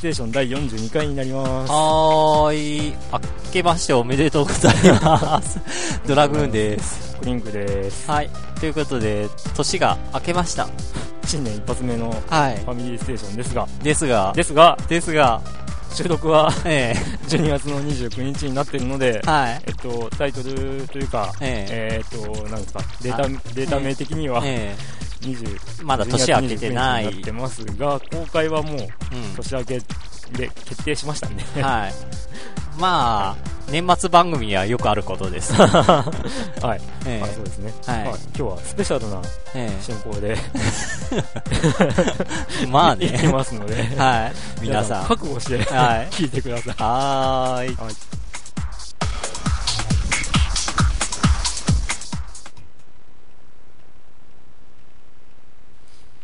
ステーション第42回になります。はーい。明けましておめでとうございます。ドラグーンです。クリンクです。はい。ということで、年が明けました。新年一発目のフはい。ァミリーステーションですが、ですが、ですが、ですが、収録はえ12 月の29日になってるのでえ、はい。えっと、タイトルというか、ええーっと、なんですか、データ、あデータ名的には、え20、えまだ年明けてない。12月29日になってますが、公開はもううん。年明けで決定しましたんで、はい。まあ、年末番組にはよくあることです。はい。えあそうですね。はいまあ今日はスペシャルなええ進行でえ まあ いきね。ますので、はい。皆さん。覚悟してはい聞いてください。はーい。はい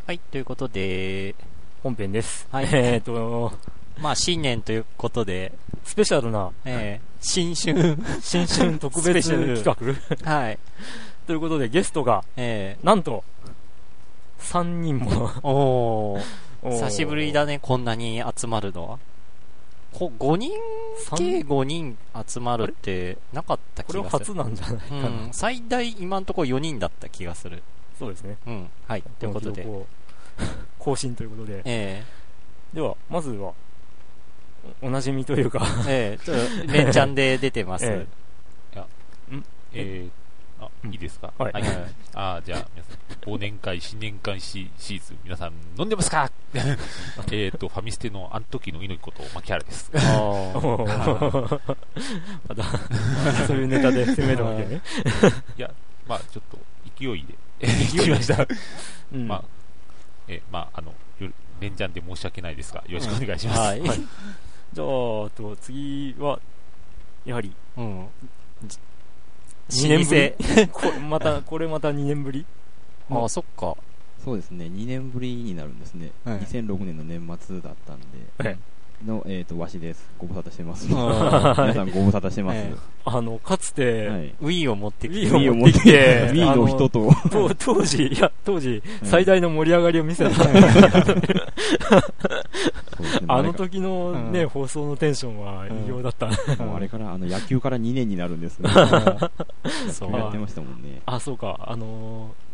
はい、ということで、本編です。はい えーっと、まあ新年ということで、スペシャルなええ新春、新春特別企画 はい。ということでゲストが、えなんと、3人もえおー、おー久しぶりだね、こんなに集まるのは。こ5人三計5人集まるってなかったこれは気がする。初なんじゃないかな。うん、最大今のところ4人だった気がする。そうですね。うん、はい、ということで。更新ということで。えでは、まずは、おおなじみというか、ええ。えちょっと、連チャンで出てます。ええ。ー、あ、うん。いいですか？はい。はい。あーじゃあ、皆さん、忘年会、新年会シシーズン、皆さん、飲んでますか？えっと、ファミステのあの時の猪木こと、牧原です。あー。おーまた、そういうネタで攻めるわけね。いや、まあちょっと、勢いで、行きました。うんまあ、えーまああの、よ連チャンで申し訳ないですが、よろしくお願いします。はい。はい じゃあ、あと次は、やはり、うん。2年ぶり？老 これまた、これまた2年ぶり？舗あ、そっか。そうですね、2年ぶりになるんですね。はい2006年の年末だったんで、はいの、えっ、と、わしです。ご無沙汰してます。あ 皆さんご無沙汰してます。えあの、かつて、はい。Wii を持ってきて。Wii を持ってきて Wii の人と、と当時、いや、当時、最大の盛り上がりを見せた。あの時のね、うん放送のテンションは異様だった。もうあれから、あの、野球から2年になるんですね。そうやってましたもんね。あ、そうか、あのー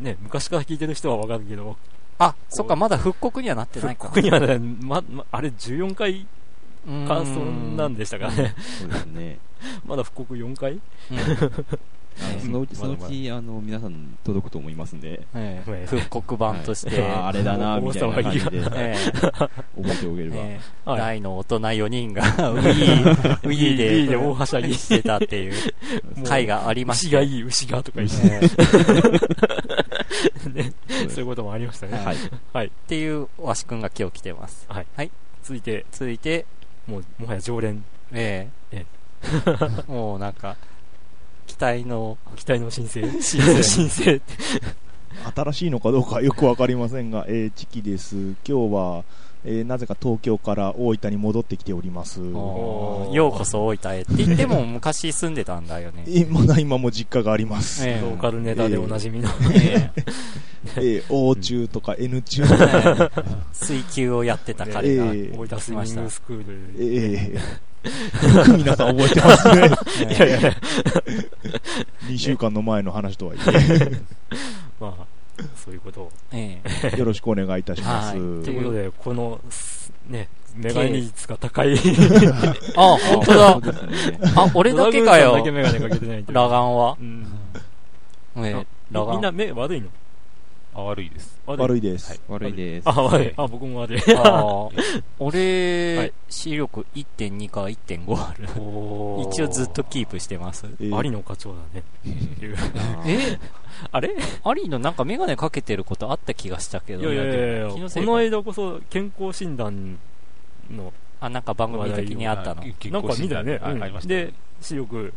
ね、昔から聞いてる人はわかるけど、あ、そっか、まだ復刻にはなってないか。ここにはね、ま、ま、あれ14回うーん。か、そんなんでしたからね。そうですね。まだ復刻4回？うん。あのそのうち、そのうち、あの、皆さん届くと思いますんで、ええ。ええ。復刻版として、あ あれだな、みたいな感じで、覚え。ええておければ。ええ。はい。大の大人4人が Wii, Wii で Wii で大はしゃぎ。してたっていう回がありました。牛がいい、牛がとか言って、ええ ね、そういうこともありましたね。はい。はい。っていうわしくんが今日来てます。続いて、続いて、もう、もはや常連、ええ もうなんか、期待の、期待の申請。申請申請って。新しいのかどうかはよくわかりませんが、えー、チキです。今日は、えーなぜか東京から大分に戻ってきております。ようこそ大分へって言っても昔住んでたんだよね。えまだ今も実家があります。ええローカルネタでおなじみの。えええー O 中とか N 中、え え水球をやってた彼が、ええ大分スイミングスクール。えーよく皆さん覚えてますね。いやいや、2週間の前の話とはいえ。まあ、そういうことを。え よろしくお願いいたします。はいということで、この、すね、メガネ率が高い。えあ、本当だ。あ、俺だけかよ裸眼はうん。ええ。みんな目悪いの？あ悪いです。悪いです。はい悪いです。あ、悪い。あ、僕も悪い。ああ、俺、はい視力1.2か1.5ある。一応ずっとキープしてます。えーありの課長だね。え あれ？アリーのなんかメガネかけてることあった気がしたけど。いやいやいやこの間こそ健康診断の、あ、なんか番組的にあったの。結なんか見たよね。うんあありましたねで、視力、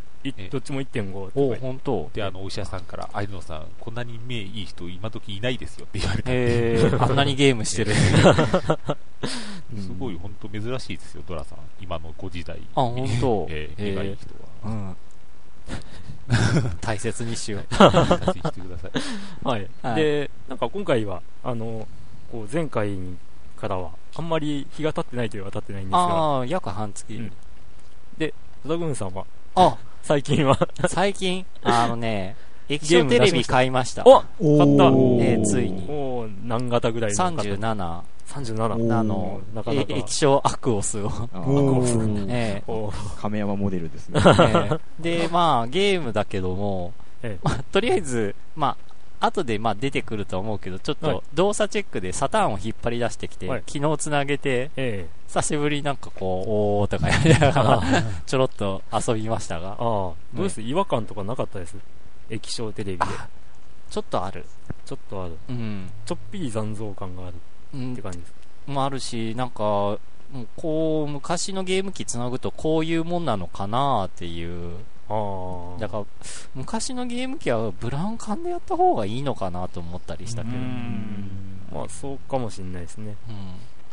どっちも1.5とおか本当。で、あの、お医者さんから、有野さん、こんなに目いい人、今時いないですよって言われて、えー、あんなにゲームしてる。う んすごい、本当珍しいですよ、ドラさん。今のご時代。あ、本当。えー、目がいいえ人は。ーうん。大切にしよう。大切にしてください。はい。はいで、なんか今回は、あの、こう前回かからは、あんまり日が経ってないといえば経ってないんですが、ああ、約半月。うんドラグーンさんは、あ、最近は、最近、あのね、液晶テレビ買いました。おお買った。えーついに。もう何型ぐらいの方37、37。あの、なかなか。え液晶アクオスを。あおー。ーえ。おー亀山モデルですね。で、まあ、ゲームだけども、ええ。まあ、とりあえず、まあ、後でまあ出てくると思うけど、ちょっはいと動作チェックでサターンを引っ張り出してきて、はい昨日つなげて、え久しぶりになんかこう、おーとかやりながら、ちょろっと遊びましたがああ、、どうです違和感とかなかったです？液晶テレビで。ちょっとある。ちょっとある。うん。ちょっぴり残像感があるうんって感じです。もあるし、なんか、もうこう、昔のゲーム機つなぐとこういうもんなのかなっていう。ああ。だから、昔のゲーム機はブラウン管でやった方がいいのかなと思ったりしたけど。ううんんまあ、そうかもしれないですね。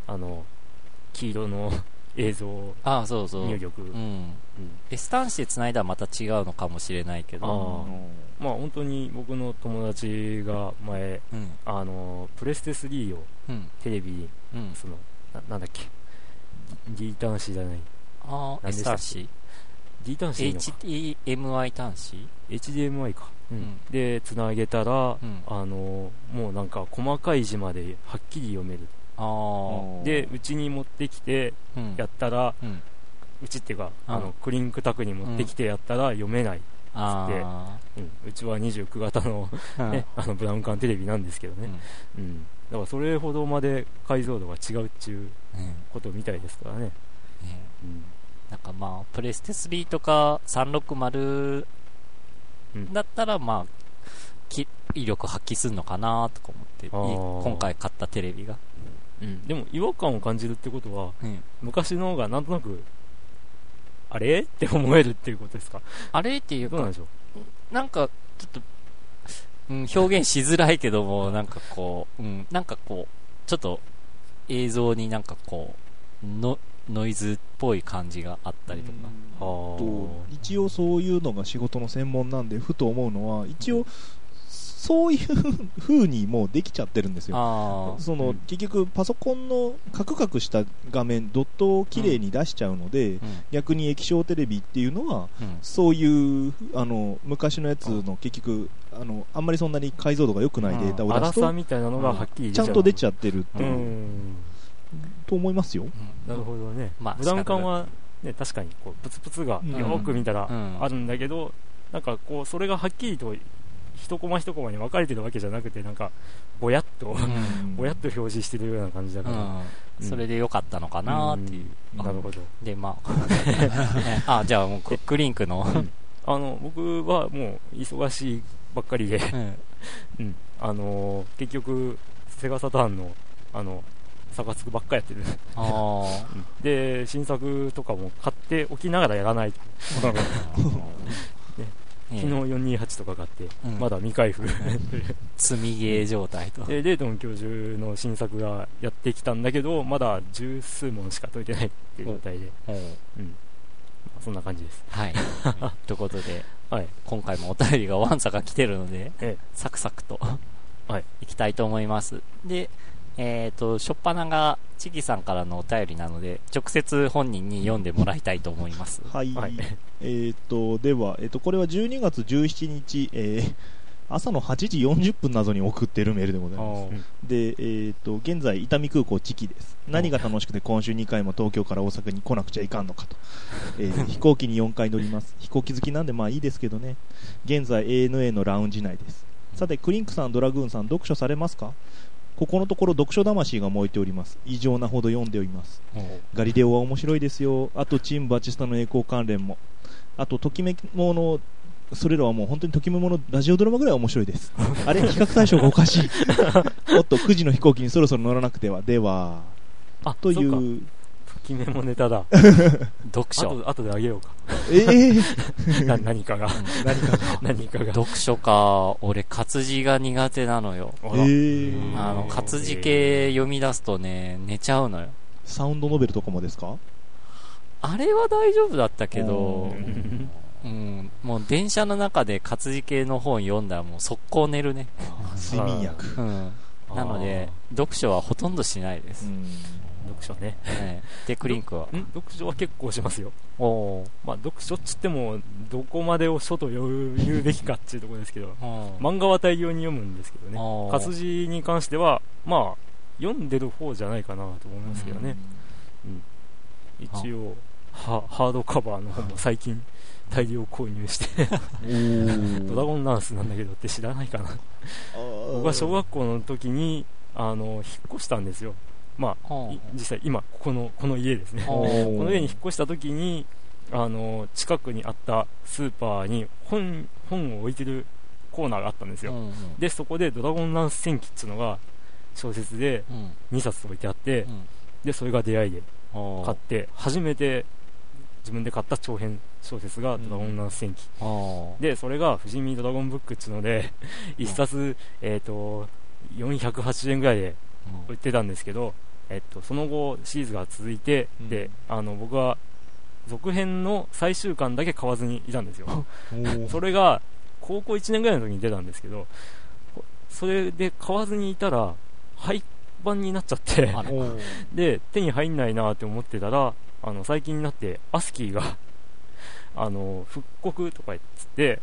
あの、黄色の 映像ああ、そうそう。入力。ううんん。S 端子で繋いだらまた違うのかもしれないけど。あまあ、本当に僕の友達が前、うん。あの、プレステ3をうん。テレビに、うん。その、ななんだっけ、D 端子じゃない。ああ、何 S 端子 D 端子いいのか ?HDMI 端子？HDMI か。うんんで、つなげたら、うんあの、もうなんか細かい字まではっきり読める。あで、うちに持ってきて。やったら、うちっていうか、うんあの、クリンク宅に持ってきてやったら読めない。あうん。うちは29型のあ。ね、あの、ブラウン管テレビなんですけどね。うん。だからそれほどまで解像度が違うっていう。ことみたいですからね。ねうん。なんかまあ、プレステ3とか360うんだったらまあ、き威力発揮するのかなとか思って、今回買ったテレビが。うん。でも違和感を感じるってことは、うん。昔の方がなんとなく、あれ？って思えるっていうことですか？あれっていうかどうなんでしょう？なんか、ちょっと、うん、表現しづらいけども、なんかこう、うん、なんかこう、ちょっと映像になんかこう、の、ノイズっぽい感じがあったりとか。と一応そういうのが仕事の専門なんでふと思うのは一応そういう風にもうできちゃってるんですよ。その、うん結局パソコンのカクカクした画面ドットをきれいに出しちゃうので、うん。逆に液晶テレビっていうのはうん。そういうあの昔のやつの結局あのあんまりそんなに解像度が良くないデータを出すと粗さみたいなのがはっきりちゃんと出ちゃゃってるってう。ういう、ん。と思いますよなるほどね。まあブラウン管は、ね、確かに、こう、プツプツがうんよく見たらうんあるんだけど、なんかこう、それがはっきりと、一コマ一コマに分かれてるわけじゃなくて、なんか、ぼやっと、うん。ぼやっと表示してるような感じだから。うん。それで良かったのかなっていう。うんなるほど。で、まあ。あ、じゃあもうク、クリンクの。あの、僕はもう、忙しいばっかりで、うん。うん。あのー結局、セガサターンの、あの、サカツクばっかやってる。あ で、新作とかも買っておきながらやらない。あ。昨日428とか買って、うんまだ未開封。積みゲー状態と。で、レイトン教授の新作がやってきたんだけど、まだ十数問しか解いてないっていう状態で、うんまあそんな感じです。はい。ということで、はい。今回もお便りがワンサが来てるので、えサクサクと、はい。いきたいと思います。で、えっ、と、しょっぱなが、チキさんからのお便りなので、直接本人に読んでもらいたいと思います。はい、はい。えー、とでは、えー、とこれは12月17日、えー 朝の8時40分などに送ってるメールでございます。うんで、えー、と現在、伊丹空港チキです。何が楽しくて今週2回も東京から大阪に来なくちゃいかんのかと。えー 飛行機に4回乗ります。飛行機好きなんでまあいいですけどね。現在 ANA のラウンジ内です。さて、クリンクさん、ドラグーンさん、読書されますか？ここのところ読書魂が燃えております。異常なほど読んでおります。ガリレオは面白いですよ。あと、チームバチスタの栄光関連も。あと、ときめもの、それらはもう本当にときめものラジオドラマぐらい面白いです。あれ、比較対象がおかしい。おっと、9時の飛行機にそろそろ乗らなくては。では、あ、といそうか。う、決めもネタだ。読書。後後であげようか。えー、な何かが。何かが。何かが。読書か、俺活字が苦手なのよ。あえらー、あの、活字系読み出すとね、寝ちゃうのよ。サウンドノベルとかもですか？あれは大丈夫だったけどう、うん、もう電車の中で活字系の本読んだらもう速攻寝るね。睡眠薬。うん。なので、読書はほとんどしないです。読書ね。ええで、クリンクは？ん？読書は結構しますよ。おーまあ、読書っつっても、どこまでを書と言う言うべきかっていうところですけど、うん漫画は大量に読むんですけどね。活字に関しては、まあ、読んでる方じゃないかなと思いますけどね。一応ハ、ハードカバーの本も最近大量購入して、ドラゴンランスなんだけどって知らないかな。僕は小学校の時に、あの、引っ越したんですよ。まあ、実際今、ここの、この家ですね。おこーの家に引っ越した時に、あの、近くにあったスーパーに本、本を置いてるコーナーがあったんですよ。うんうん。で、そこでドラゴンランス戦記っていうのが小説でうん。2冊置いてあって、うん。で、それが出会いで買って、初めて自分で買った長編小説がドラゴンランス戦記。おー。で、それが富士見ドラゴンブックっていうので、一冊、えっ、と、480円ぐらいで売ってたんですけど、えっと、その後シリーズが続いて、うん。で、あの、僕は続編の最終巻だけ買わずにいたんですよ。それが高校1年ぐらいの時に出たんですけど、それで買わずにいたら、廃盤になっちゃって、で、手に入んないなって思ってたら、あの、最近になって、アスキーが、あの、復刻とか言って、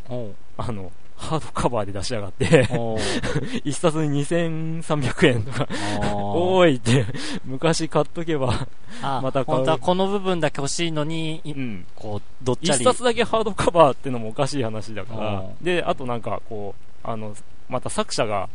あの、ハードカバーで出しやがって、一冊に2300円とか、お多 いって、昔買っとけば、あまた買う。本当はこの部分だけ欲しいのに、いうん。こう、どっち。一冊だけハードカバーってのもおかしい話だから。う、で、あとなんかこう、あの、また作者が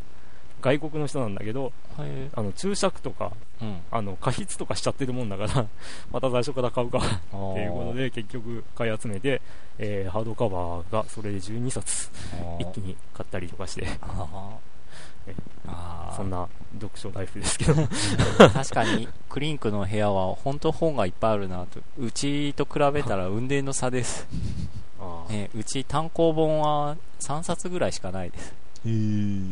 外国の人なんだけど、へあの、注釈とか、ーうん。あの、過筆とかしちゃってるもんだから、また最初から買うかっていうことで、結局買い集めて、えーハードカバーがそれで12冊一気に買ったりとかして、そんな読書ライフですけど、確かに、クリンクの部屋は本当本がいっぱいあるなと。うちと比べたら雲泥の差です。ね、うち単行本は3冊ぐらいしかないです。へー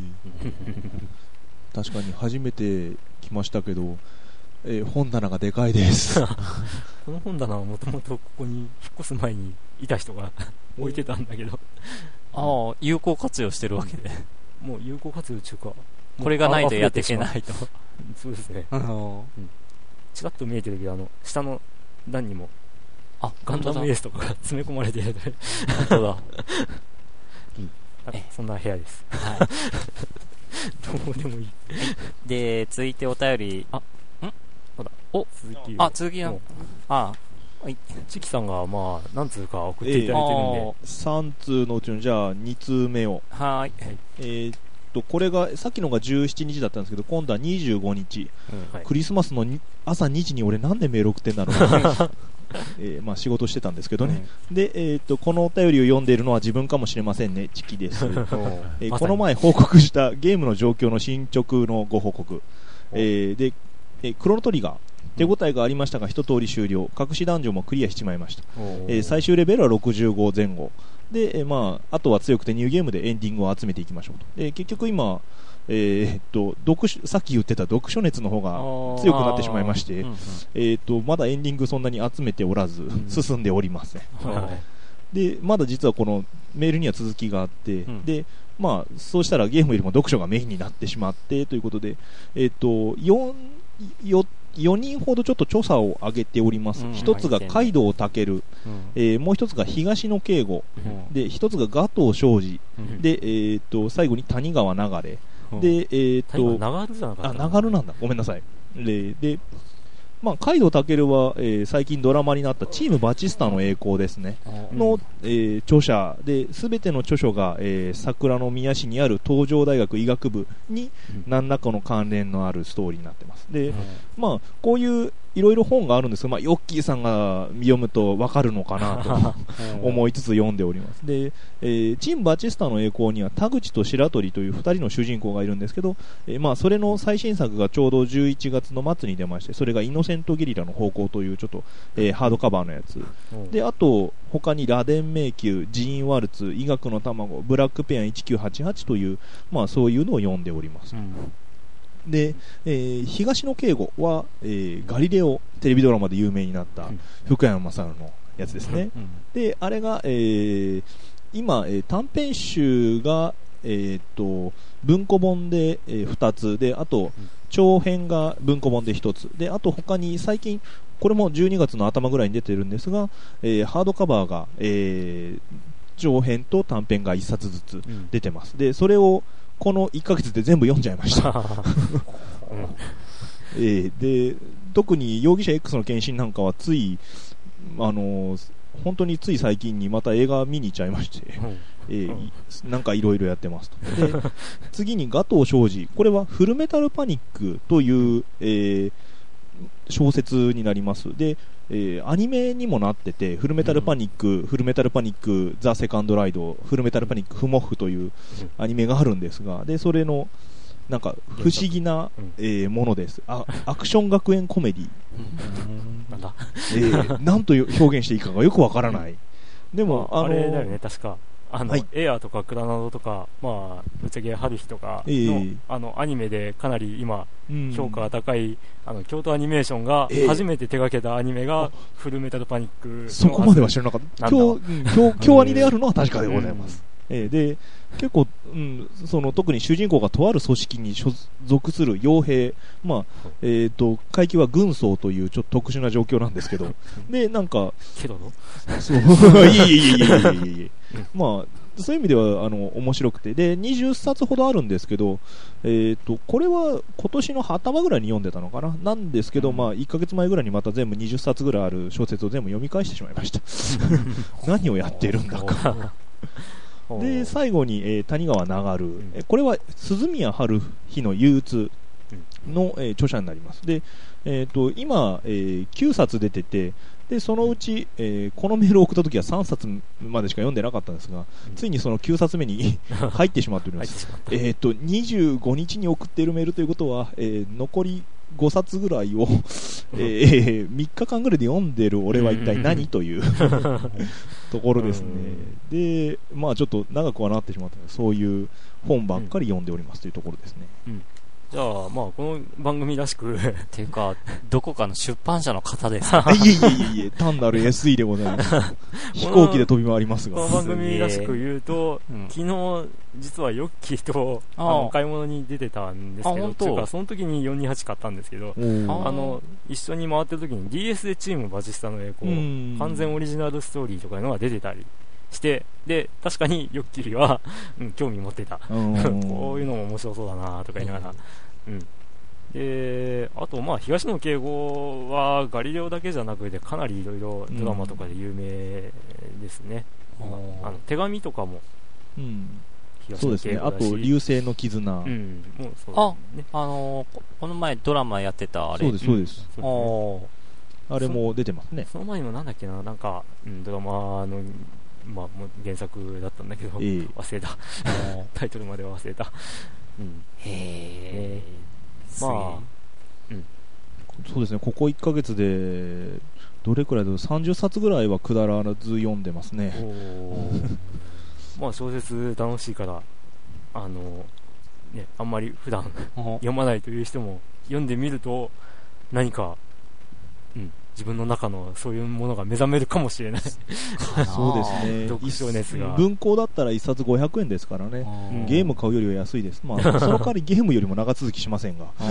確かに初めて来ましたけど、えー本棚がでかいです。この本棚はもともとここに引っ越す前にいた人が置いてたんだけど、ああ、有効活用してるわけで。もう有効活用中か。これがないとやっていけい。ないと。そうですね。うんちらっと見えてるけど、あの、下の段にもあ、ガンダムエース。スとかが詰め込まれている本当だ。そんな部屋です。は どうでもいい。い。で、続いてお便り。あ、ほら、お続きをあ、続きのもう。あ、チキさんが、まあ、何通か送っていたあだいてるんで、3通のうちのじゃあ2通目を。はーい。えーっと、これが、さっきのが17日だったんですけど、今度は25日。はいクリスマスのに朝2時に俺なんでメール送ってんだろうな。えーまあ仕事してたんですけどね。で、えーっと、このお便りを読んでいるのは自分かもしれませんね。チキです。えーこの前報告したゲームの状況の進捗のご報告。えーで、えークロノトリガー。手応えがありましたが一通り終了。隠しダンジョンもクリアしちまいました。えー最終レベルは65前後。で、えーまあ、あとは強くてニューゲームでエンディングを集めていきましょうと。で結局今、えーっと、読書、さっき言ってた読書熱の方が強くなってしまいまして、うんうん。えーっと、まだエンディングそんなに集めておらず、ん。進んでおりません。はい。で、まだ実はこのメールには続きがあって、ん。で、まあ、そうしたらゲームよりも読書がメインになってしまってということで、えっ、と、4、よ4人ほどちょっと調査を上げております。うん。一つがカイドウタケル、うん。えーもう一つが東野圭吾、うん。で、一つがガトー庄司、うん。で、えっ、と、最後に谷川流。れ、うん。で、えっ、今、と、長るじゃなかったあ、流るなんだ。ごめんなさい。で、でまあ、カイドウタケルは、えー最近ドラマになったチームバチスタの栄光ですね。の、えー著者で、すべての著書が、えー桜の宮市にある東城大学医学部にうん何らかの関連のあるストーリーになってます。で、まあ、こういういろいろ本があるんですが、まあ、ヨッキーさんが読むとわかるのかなと 思いつつ読んでおります。で、えーチームバチスタの栄光には田口と白鳥という2人の主人公がいるんですけど、えーまあ、それの最新作がちょうど11月の末に出まして、それがイノセントゲリラの方向というちょっと、えーハードカバーのやつ。うんで、あと、他に螺鈿迷宮、ジーンワルツ、医学の卵、ブラックペアン1988という、まあそういうのを読んでおります。うんで、えー東野圭吾は、えーガリレオテレビドラマで有名になったうん。福山雅治のやつですね。うん。で、あれが、えー今、えー短編集が、えーっと文庫本で、え2つ。であと長編が文庫本で1つ。であと他に最近これも12月の頭ぐらいに出てるんですが、えーハードカバーが、えー長編と短編が1冊ずつうん。出てます。でそれをこの1ヶ月で全部読んじゃいました。えーで特に容疑者 X の検診なんかはつい、あのー本当につい最近にまた映画見に行っちゃいまして、うん。えーなんかいろいろやってますと。で次にガトー庄司これはフルメタルパニックという、えー小説になります。で、えーアニメにもなっててフルメタルパニック、フルメタルパニックザ・セカンドライドフルメタルパニックフモフというアニメがあるんですがでそれのなんか不思議な、うん。えーものです。あアクション学園コメディ。なんだ。えー、なんと表現していいかがよくわからない。でも、まあ、あれだよね、確か。あの、はい。エアーとかクラナドとか、まあ、ぶっちゃけ春日とかの、ええ。あの、アニメでかなり今、うん。評価が高い、あの、京都アニメーションがええ。初めて手掛けたアニメが、フルメタルパニックの。そこまでは知らなかった。今日、うん。今日、今日アニであるのは確かでございます。えーで、結構、うん、その、特に主人公がとある組織に所属する傭兵、まあ、えっ、と、階級は軍曹というちょっと特殊な状況なんですけど、で、なんか、けどのそう、い えいえいえいえいえいえいえ。まあ、そういう意味では、あの、面白くて。で、20冊ほどあるんですけど、えっ、と、これは今年の頭ぐらいに読んでたのかな？なんですけど、まあ、1ヶ月前ぐらいにまた全部20冊ぐらいある小説を全部読み返してしまいました。何をやってるんだか。で、最後に、えー谷川流る、えこれは鈴宮春日の憂鬱の、えー著者になります。で、えっ、と、今、えー9冊出てて、で、そのうち、えーこのメールを送った時は3冊までしか読んでなかったんですが、ついにその9冊目に 入ってしまっております。えっ、と、25日に送っているメールということは、えー残り5冊ぐらいを、え3日間ぐらいで読んでる俺は一体何という ところですね。で、まあちょっと長くはなってしまったので、そういう本ばっかり読んでおりますというところですね。じゃあ、まあ、この番組らしく、ていうか、どこかの出版社の方ですかいえいえいえいえ、単なる SE でございます。飛行機で飛び回りますが。この番組らしく言うと、うん。昨日、実はヨッキーと、ああ。あの、買い物に出てたんですけど、あ本うか、その時に428買ったんですけど、おー。ああ。の、一緒に回ってる時に DS でチームバチスタの栄光、うん。完全オリジナルストーリーとかいうのが出てたりして、で、確かにヨッキーは、うん、興味持ってた。うん こういうのも面白そうだなとか言いながら、うん。で、あと、まあ、東野敬吾はガリレオだけじゃなくて、かなりいろいろドラマとかで有名ですね。うんまああの手紙とかもうん東野そうですね。あ。と、流星の絆。うん、もうそうあね。あのーここの前ドラマやってたあれ。そうです、そうです。そうですねおーあれも出てますね。その前にもなんだっけな、なんか、うん、ドラマの、まあ、もう原作だったんだけど、ええ忘れた。タイトルまでは忘れた。うん。へー。まあそうですね、ここ1ヶ月で、どれくらいだろう、30冊ぐらいはくだらず読んでますね。まあ小説楽しいから、あの、ね、あんまり普段お読まないという人も読んでみると、何か、うん、自分の中のそういうものが目覚めるかもしれない。そうですね。読書熱が文庫だったら1冊500円ですからね。うんゲーム買うよりは安いです。まあ、その代わりゲームよりも長続きしませんが。う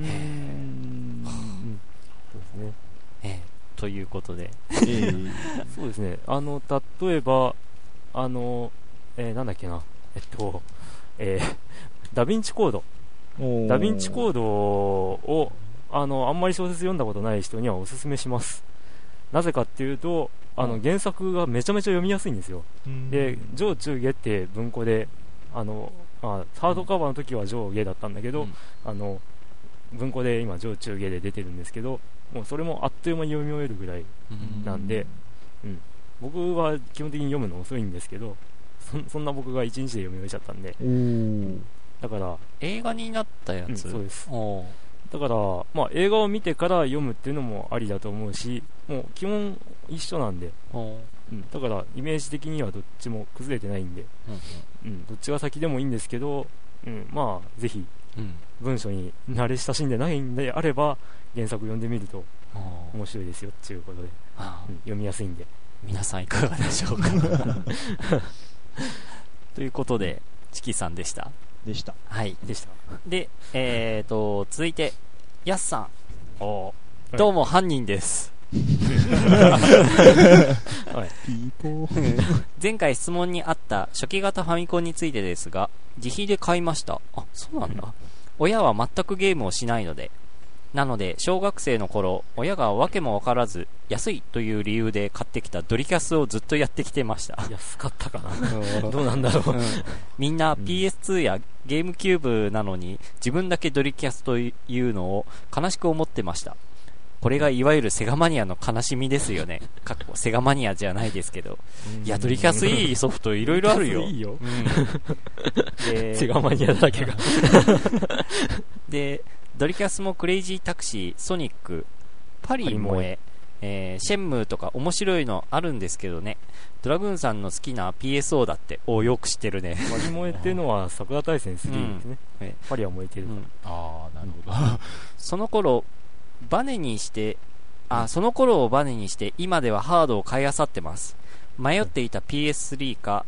ーん。そうですね。ええということで。ええそうですね。あの、例えば、あの、えーなんだっけな。えっと、えーダヴィンチコード。ダヴィンチコードを、あの、あんまり小説読んだことない人にはおすすめします。なぜかっていうと、あの、原作がめちゃめちゃ読みやすいんですよ。うんで、上中下って文庫で、あの、まあ、ハードカバーの時は上下だったんだけど、うんあの、文庫で今上中下で出てるんですけど、もうそれもあっという間に読み終えるぐらいなんで、うん、僕は基本的に読むの遅いんですけど、そそんな僕が1日で読み終えちゃったんで、だから、映画になったやうんつ。そうです。だから、まあ、映画を見てから読むっていうのもありだと思うし、もう基本一緒なんで、う。ん、だからイメージ的にはどっちも崩れてないんで、うんうん、どっちが先でもいいんですけど、うん、まあ、ぜひ文章に慣れ親しんでないんであれば、原作読んでみると面白いですよっていうことで、うん、読みやすいんで。皆さんいかがでしょうか。ということで、チキさんでした。でした。はい。でした。で、えーと、続いて、ヤスさん。おどうも、犯人です。前回質問にあった初期型ファミコンについてですが、自費で買いました。あ、そうなんだ。親は全くゲームをしないので。なので、小学生の頃、親が訳もわからず、安いという理由で買ってきたドリキャスをずっとやってきてました。安かったかな。どうなんだろう。みんな PS2 やゲームキューブなのに自分だけドリキャスというのを悲しく思ってました。これがいわゆるセガマニアの悲しみですよね。かっこセガマニアじゃないですけど。いや、ドリキャスいいソフトいろいろあるよ。いいよ。うん。でセガマニアだけが。で、ドリキャスもクレイジータクシー、ソニック、パリ萌え、えーシェンムーとか面白いのあるんですけどね。ドラグーンさんの好きな PSO だって、およく知ってるね。パリ燃えっていうのは桜大戦3ですね。うんえパリは燃えてるう。んああ、なるほど。その頃、バネにして、あ、その頃をバネにして、今ではハードを買い漁ってます。迷っていた PS3 か、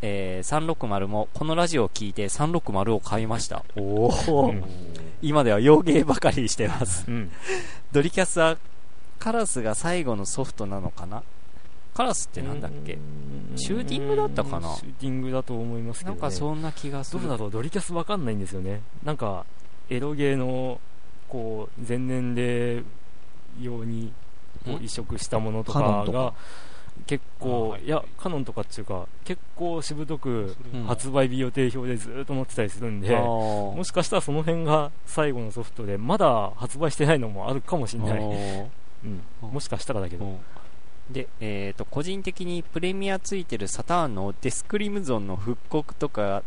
えー360も、このラジオを聞いて360を買いました。おお、う ん今では洋ゲーばかりしてます。うん。ドリキャスは、カラスが最後のソフトなのかな？カラスってなんだっけ？シューティングだったかな？シューティングだと思いますけど、ね。なんかそんな気がする。どうだろう、ドリキャスわかんないんですよね。なんか、エロゲーの、こう、前年で用にこんう移植したものとかが、結あ構、はい。いや、カノンとかっていうか、結構しぶとくうん。発売日予定表でずーっと載ってたりするんで、もしかしたらその辺が最後のソフトで、まだ発売してないのもあるかもしれない。うん、もしかしたらだけど。で、えっ、と、個人的にプレミアついてるサターンのデスクリムゾンの復刻とか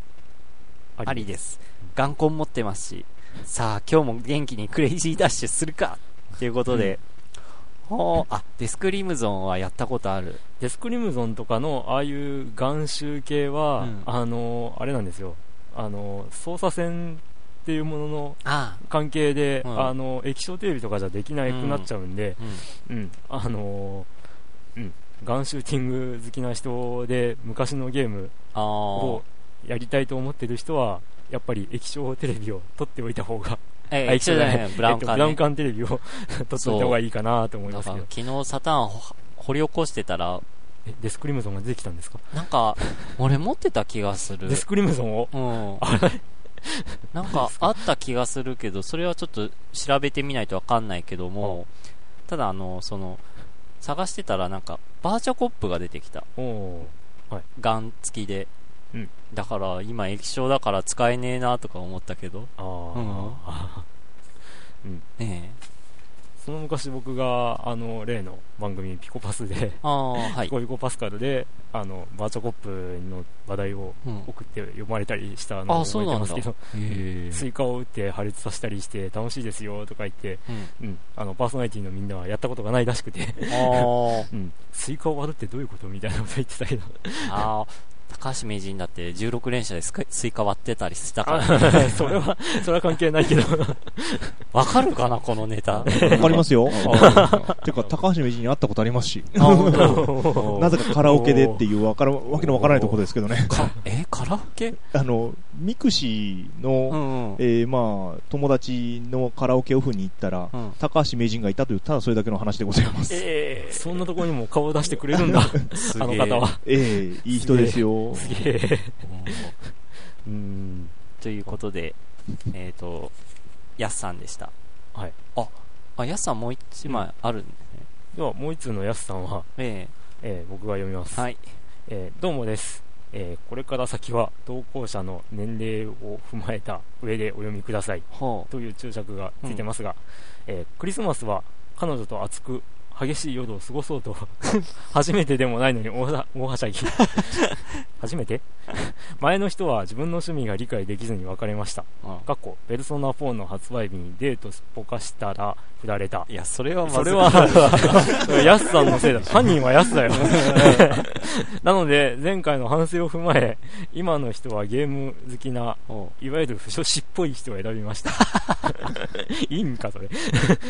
ありです。眼根持ってますし、さあ、今日も元気にクレイジーダッシュするかっていうことで、ほうあ、デスクリムゾンはやったことある。デスクリムゾンとかのああいう眼臭系は、うん。あのあれなんですよ。あの操作線っていうもののあ関係で、うん。あの液晶テレビとかじゃできなくなっちゃうんで、うん。うん。あのうん、ガンシューティング好きな人で昔のゲームあをー。やりたいと思ってる人はやっぱり液晶テレビを撮っておいた方がえ、あ液晶じゃない、ブラウンえっと管、ね。ブラウン管テレビを 撮っておいた方がいいかなと思いますけど昨日サターンほ掘り起こしてたら、えデスクリムゾンが出てきたんですか？なんか、俺持ってた気がする。デ。スクリムゾンを？うん。なんかあった気がするけど、それはちょっと調べてみないとわかんないけども、ただあの、その、探してたらなんか、バーチャコップが出てきた。おおガン付きで。うんだから今液晶だから使えねえなとか思ったけど、ああ、ねえ。その昔僕があの例の番組ピコパスで、ああ、はい。ピ。コピコパスカルであのバーチャコップの話題をうん。送って読まれたりしたのを覚えてますけど、へスイカを打って破裂させたりして楽しいですよとか言って、うん。うん、あのパーソナリティのみんなはやったことがないらしくて、あ うん、スイカを割るってどういうことみたいなこと言ってたけど、あ、高橋名人だって16連射でスイカ割ってたりしたから、それは、それは関係ないけど、わかるかな、このネタ。わかりますよ。てか、高橋名人に会ったことありますし。なぜかカラオケでっていうわからわけのわからないところですけどね。か、え、カラオケ？あの、 mixi うの、んうん。えーまあ、友達のカラオケオフに行ったら、うん高橋名人がいたという、ただそれだけの話でございます。ええそんなところにも顔を出してくれるんだ、すあの方は。えいい人ですよ。すげえ。うんうん。ということで、えっ、と、やすさんでした。はい。あ、あ、やすさんもう一枚あるんですね。では、もう一通のやすさんは、ええー僕が読みます。えはい。えーどうもです。えーこれから先は投稿者の年齢を踏まえた上でお読みくださいほという注釈がついてますが、えークリスマスは彼女と熱く激しい夜を過ごそうと 初めてでもないのに大は大はしゃぎ 初めて？前の人は自分の趣味が理解できずに別れましたかっこペルソナ4の発売日にデートすっぽかしたら振られたいや、それはそれは、ヤスさんのせいだ。犯人はヤスだよ。なので、前回の反省を踏まえ、今の人はゲーム好きな、ほいわゆる不女子っぽい人を選びました。いいんか、それ。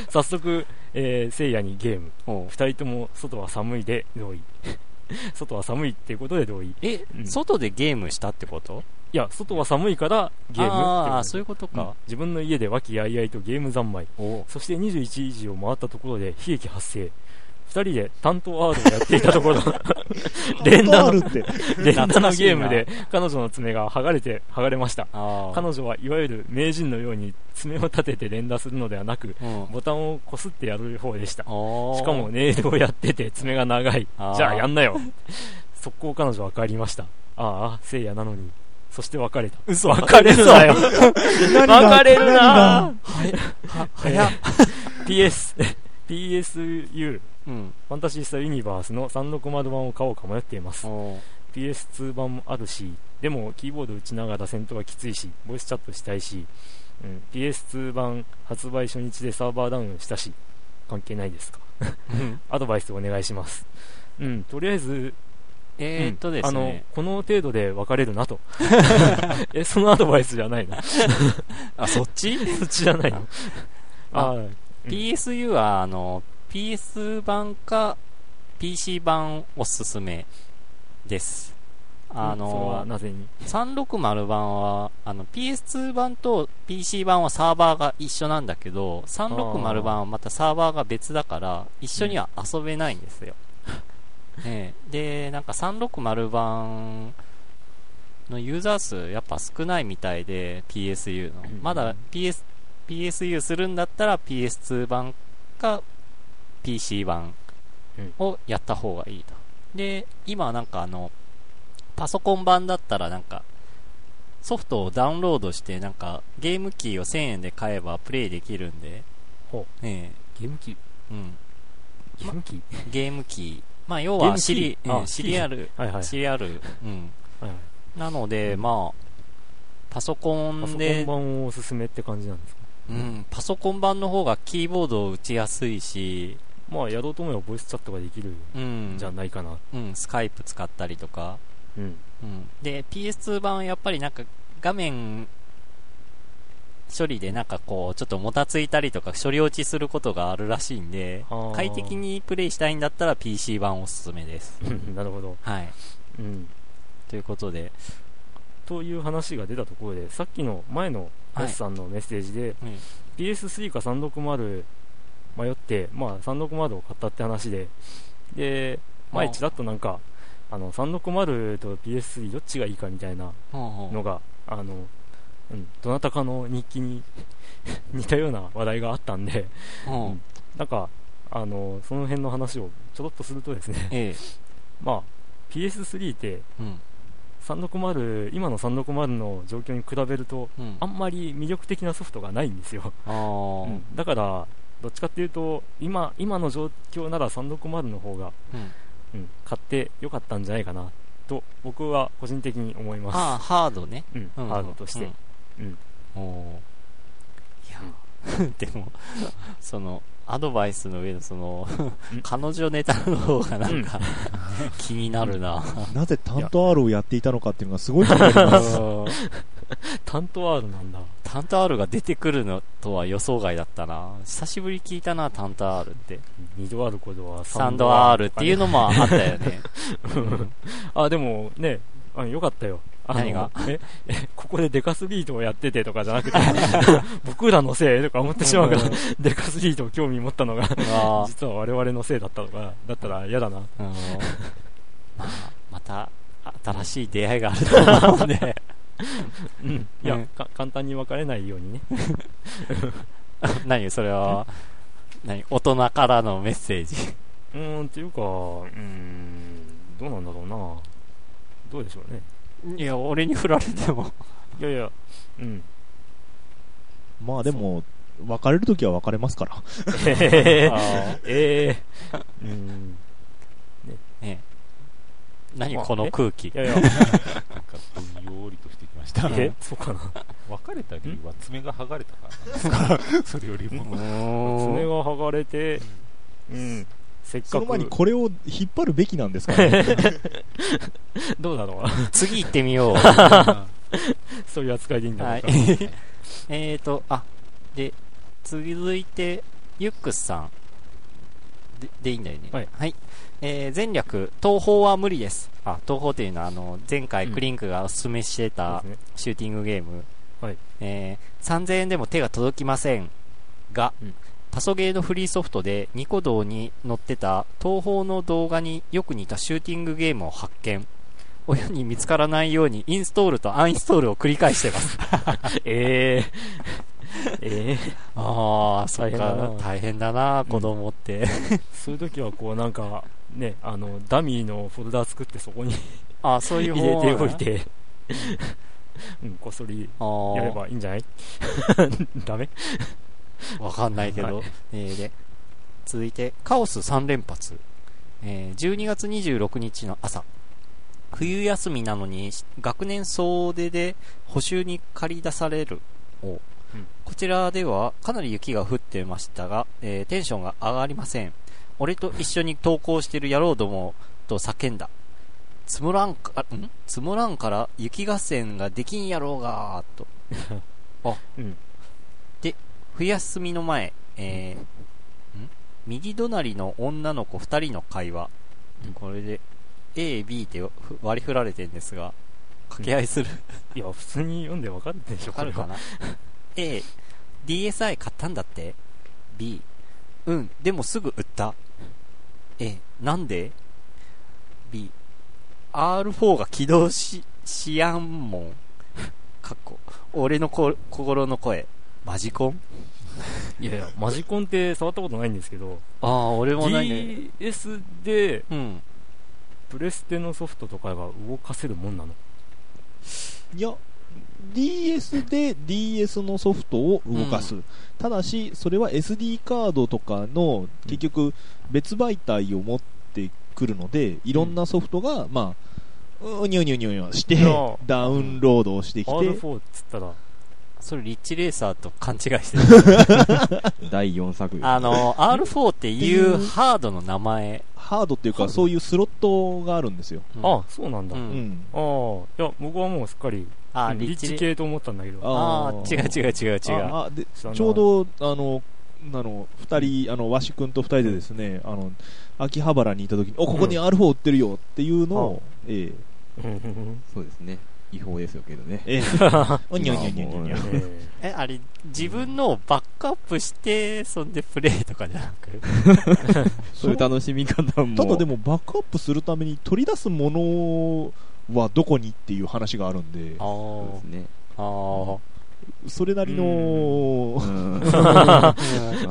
早速、えー、聖夜にゲーム。うほ二人とも外は寒いで同意。外は寒いっていうことで同意。え、うん外でゲームしたってこと？いや、外は寒いからゲームああ、そういうことうんか。自分の家で和気あいあいとゲーム三昧。おそして21時を回ったところで悲劇発生。二人で担当アードをやっていたところ、連打の。連打のゲームで彼女の爪が剥がれて、剥がれました。彼女はいわゆる名人のように爪を立てて連打するのではなく、うん。ボタンをこすってやる方でした。しかも、ネイルをやってて爪が長い。じゃあやんなよ。速攻彼女は帰りました。ああ、聖夜なのに。そして別れた。嘘別れるなよ。別れるな何が？は、早っ。PS、PSU、うん。ファンタシースタユニバースの360版を買おうか迷っています。おー PS2 版もあるし、でもキーボード打ちながら戦闘はきついし、ボイスチャットしたいし、うん、PS2 版発売初日でサーバーダウンしたし、関係ないですか？うん アドバイスお願いします。うん、とりあえず、えーっとですあのね。、この程度で別れるなと。え、そのアドバイスじゃないの？あ、そっち？そっちじゃないの？ああー PSU は、あの、PS 版か PC 版おすすめです。あの、なぜに？360版は、あの、PS2 版と PC 版はサーバーが一緒なんだけど、360版はまたサーバーが別だから、一緒には遊べないんですよ。ええで、なんか360版のユーザー数やっぱ少ないみたいで、PSU の。うんまだ PS、PSU するんだったら PS2 版か PC 版をやった方がいいと。で、今なんかあの、パソコン版だったらなんか、ソフトをダウンロードしてなんかゲームキーを1000円で買えばプレイできるんで、ほえゲーム機えうん。ゲーム機ゲームキー。まあ要はシリ、あうんシリアル、はいはい。シリアル、うん。はいはい。なので、まあ、パソコパソコンンで、版をおすすめって感じなんですか？うん、パソコン版の方がキーボードを打ちやすいし、まあ、やろうと思えばボイスチャットができるうん。んじゃないかな。うん、スカイプ使ったりとか。うん。うん。で、PS2 版はやっぱりなんか画面処理でなんかこう、ちょっともたついたりとか処理落ちすることがあるらしいんで快適にプレイしたいんだったら PC 版おすすめです。なるほど。はい。うん。ということで、という話が出たところで、さっきの前のはい S さんのメッセージで、うん PS3 か360迷って、まあ360を買ったって話で、で、前ちらっとなんか、あの、360と PS3 どっちがいいかみたいなのが、あの、うん、どなたかの日記に 似たような話題があったんで、うほうなんか、あの、その辺の話をちょろっとするとですね、ええ。まあ、PS3 ってうん。360、今の360の状況に比べると、うん。あんまり魅力的なソフトがないんですよ。うん。だから、どっちかっていうと、今、今の状況なら360の方が、うん。うん、買ってよかったんじゃないかな、と、僕は個人的に思います。ああ、ハードね。うん、うんハードとして。うん。おーいや、でも、その、アドバイスの上のそのうん、彼女ネタの方がなんか、気になるな。なぜ担当 R をやっていたのかっていうのがすごい気になります。担当 R なんだ。タンタ R が出てくるのとは予想外だったな。久しぶり聞いたな、タンタ R って。二度あることはサンド R っていうのもあったよね。あ、でもね、あよかったよ。何が？え、え、ここでデカスビートをやっててとかじゃなくて、僕らのせいとか思ってしまうから、デカスビートを興味持ったのが、あ実は我々のせいだったとか、だったら嫌だな。まあ、また、新しい出会いがあると思うんで、うん。いや、うんか簡単に別れないようにね。何それは、何？大人からのメッセージ？うーん、っていうか、うーん、どうなんだろうな。どうでしょうね。いや、俺に振られても。いやいや、うん。まあでも、別れるときは別れますから。えー、あえー、うん。ーね何？まあこの空気い。やいや、なんか、ぼんよりとした。え、そうかな。別れた理由は爪が剥がれたからなんですかそれよりも。爪が剥がれて、うん。せっかその前にく、これを引っ張るべきなんですかね。どうだろうな。次行ってみよう。そういう扱いでいいんだろはいうか。。えーと、あ、で、続いて、ユックスさん。ででいいんだよね。はいえー前略、東宝は無理です。あ、東宝っていうのは、あの、前回うんクリンクがおすすめしてたシューティングゲーム。はいえー3000円でも手が届きませんが、うんパソゲーのフリーソフトでニコ動に載ってた東宝の動画によく似たシューティングゲームを発見。親に見つからないようにインストールとアンインストールを繰り返してます。ええええああ、そっか大変だな、大変だな、子供って。そういう時はこうなんかねあのダミーのフォルダ作ってそこにあそういう入れて方おいてうんこっそりやればいいんじゃない？ダメ？わかんないけど。はいえーで、続いて、カオス3連発。えー12月26日の朝。冬休みなのに、学年総出で補習に借り出される。こちらではかなり雪が降ってましたが、えーテンションが上がりません。俺と一緒に登校してる野郎どもと叫んだ。積もらんか、ん？積もらんから雪合戦ができんやろうがーと。うん冬休みの前、えー、ん？右隣の女の子2人の会話。これで、A、B ってふ割り振られてるんですが、掛け合いする。いや普通に読んでわかるでしょわかるかな ?A、DSI 買ったんだって ?B、うん、でもすぐ売った。A、なんで ?B、R4 が起動し、しやんもん。かっこ、俺のこ心の声。マジコン？いやいやマジコンって触ったことないんですけどああ、俺もないね。DS でうん。プレステのソフトとかが動かせるもんなの？いや DS で DS のソフトを動かす、うただしそれは SD カードとかの結局別媒体を持ってくるのでいろんなソフトが、まあうにょにょにょにょしてダウンロードをしてきて、R4 っつったらそれリッチレーサーと勘違いしてる。第4作あの、R4 っていうハードの名前。ハードっていうかそういうスロットがあるんですよ、うん。あそうなんだ、うん。ん。あいや僕はもうすっかりあ、うんリッチリッチレ系と思ったんだけど。ああ、違う違う違う違う。ああでちょうどあのあの2人あのわし君と2人でですねあの秋葉原にいた時におここに R4 売ってるよっていうのを、え。うん。うん。うん。そうですね違法ですよけどね。え にょにょにょにょにょ。ええ、あれ、自分のをバックアップして、そんでプレイとかじゃなく？そういう楽しみ方も。ただでもバックアップするために取り出すものはどこにっていう話があるんで。あそうですね。あ。ああ。それなりのうん。あ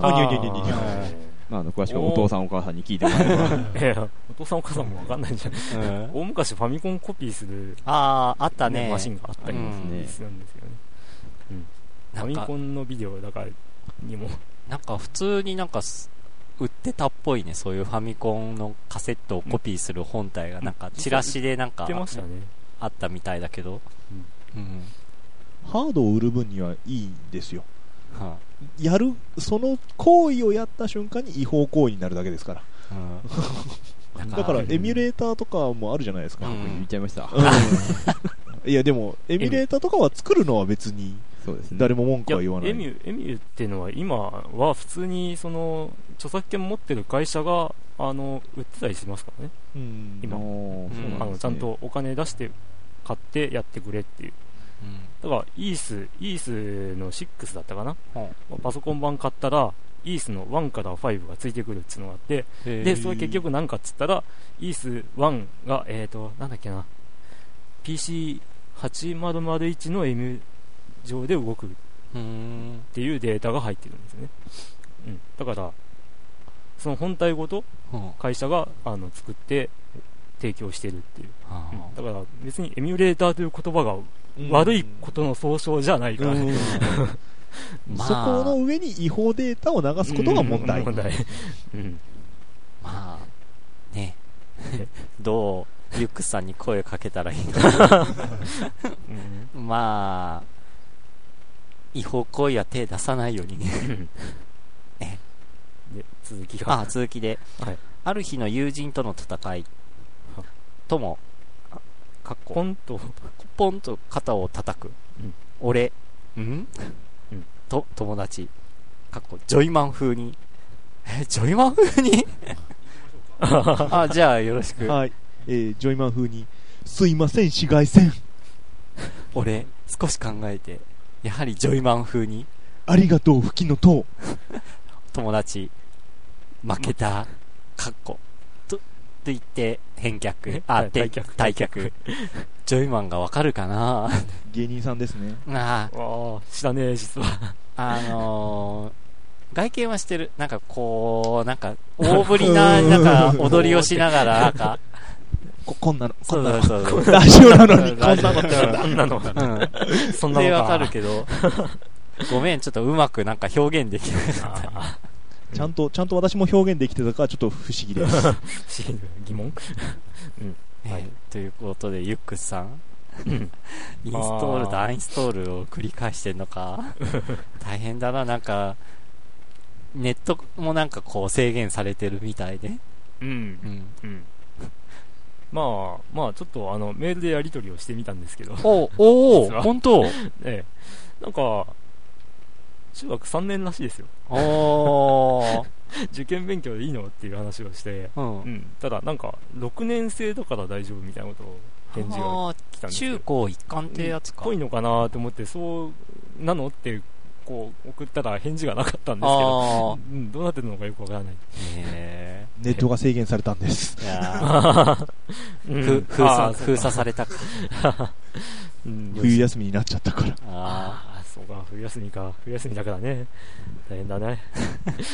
まにょにょにょにょにょああの詳しくはお父さんお母さんに聞いてもらえば。え いやお父さんお母さんもわかんないんじゃないうん。大昔ファミコンコピーする、ああ、あったね。マシンがあったりうん。するんですよね、ファミコンのビデオだからにも。なんか普通になんかす売ってたっぽいね。そういうファミコンのカセットをコピーする本体がなんかチラシでなんかあったみたいだけど。うん。ハードを売る分にはいいんですよ。はやるその行為をやった瞬間に違法行為になるだけですから。あうん。だからエミュレーターとかもあるじゃないですか、うん言っちゃいました。いやでもエミュレーターとかは作るのは別にそうですね。誰も文句は言わない。エミュエミュっていうのは今は普通にその著作権持ってる会社があの売ってたりしますからね。うん。今。ね。あのちゃんとお金出して買ってやってくれっていうだからイースイースの6だったかな？パソコン版買ったらイースの1から5がついてくるっていうのがあってうん。でそれ結局何かっつったらイース1がえっ、ー、となんだっけな？PC8001 の M 上で動くっうん。ていうデータが入ってるんですね、うん、だからその本体ごとうん。会社があの作って提供してるっていう、あうん。だから別にエミュレーターという言葉がうん悪いことの総称じゃないから、うん。まあ。そこの上に違法データを流すことが問題、うん。問題、うん、まあ、ね。どう、リュックさんに声かけたらいいの？うん。まあ、違法行為は手出さないようにね。で続きがあ、続きで。はい。ある日の友人との戦い。とも、あかっこ、コントポンと肩を叩く。うん俺、ん？うんと、友達。かっこ、ジョイマン風に。え、ジョイマン風に？あ、じゃあよろしく。はい。えー、ジョイマン風に、すいません、紫外線。俺、少し考えて、やはりジョイマン風に、ありがとう、吹きの塔。友達、負けた、かっこ、と、と言って、返却、あ、退却退却。ジョイマンがわかるかな？芸人さんですね。あああ、知らねえ、実は。あのー、外見はしてる。なんかこう、なんか、大ぶりな、なんか、踊りをしながら、なんか、こ、こんなの、こそうんなの。そうそう。ラジオなのに、こんなのってなんだ？こんなの。うん。そんなのか。でわかるけど、ごめん、ちょっとうまくなんか表現できない。あちゃんと、ちゃんと私も表現できてたから、ちょっと不思議です。ー 不思議な疑問？はいえーということで、ユックスさん、う んインストールとアンインストールを繰り返してんのか。大変だな、なんか、ネットもなんかこう制限されてるみたいで。うんう。ん。うん。まあ、まあ、ちょっとあの、メールでやり取りをしてみたんですけど、おお実は本当？ええ。なんか、中学3年らしいですよ。おー。受験勉強でいいの？っていう話をして、うんう。ん。ただ、なんか、6年生だから大丈夫みたいなことを返事が来たんですよ中。高一貫ってやつか。ぽいのかなと思って、そうなの？って、こう、送ったら返事がなかったんですけど、ああ。うん、どうなってるのかよくわからない。へネットが制限されたんです。封鎖、されたか。うん冬休みになっちゃったから。あああ、そうか、冬休みか。冬休みだからね。大変だね。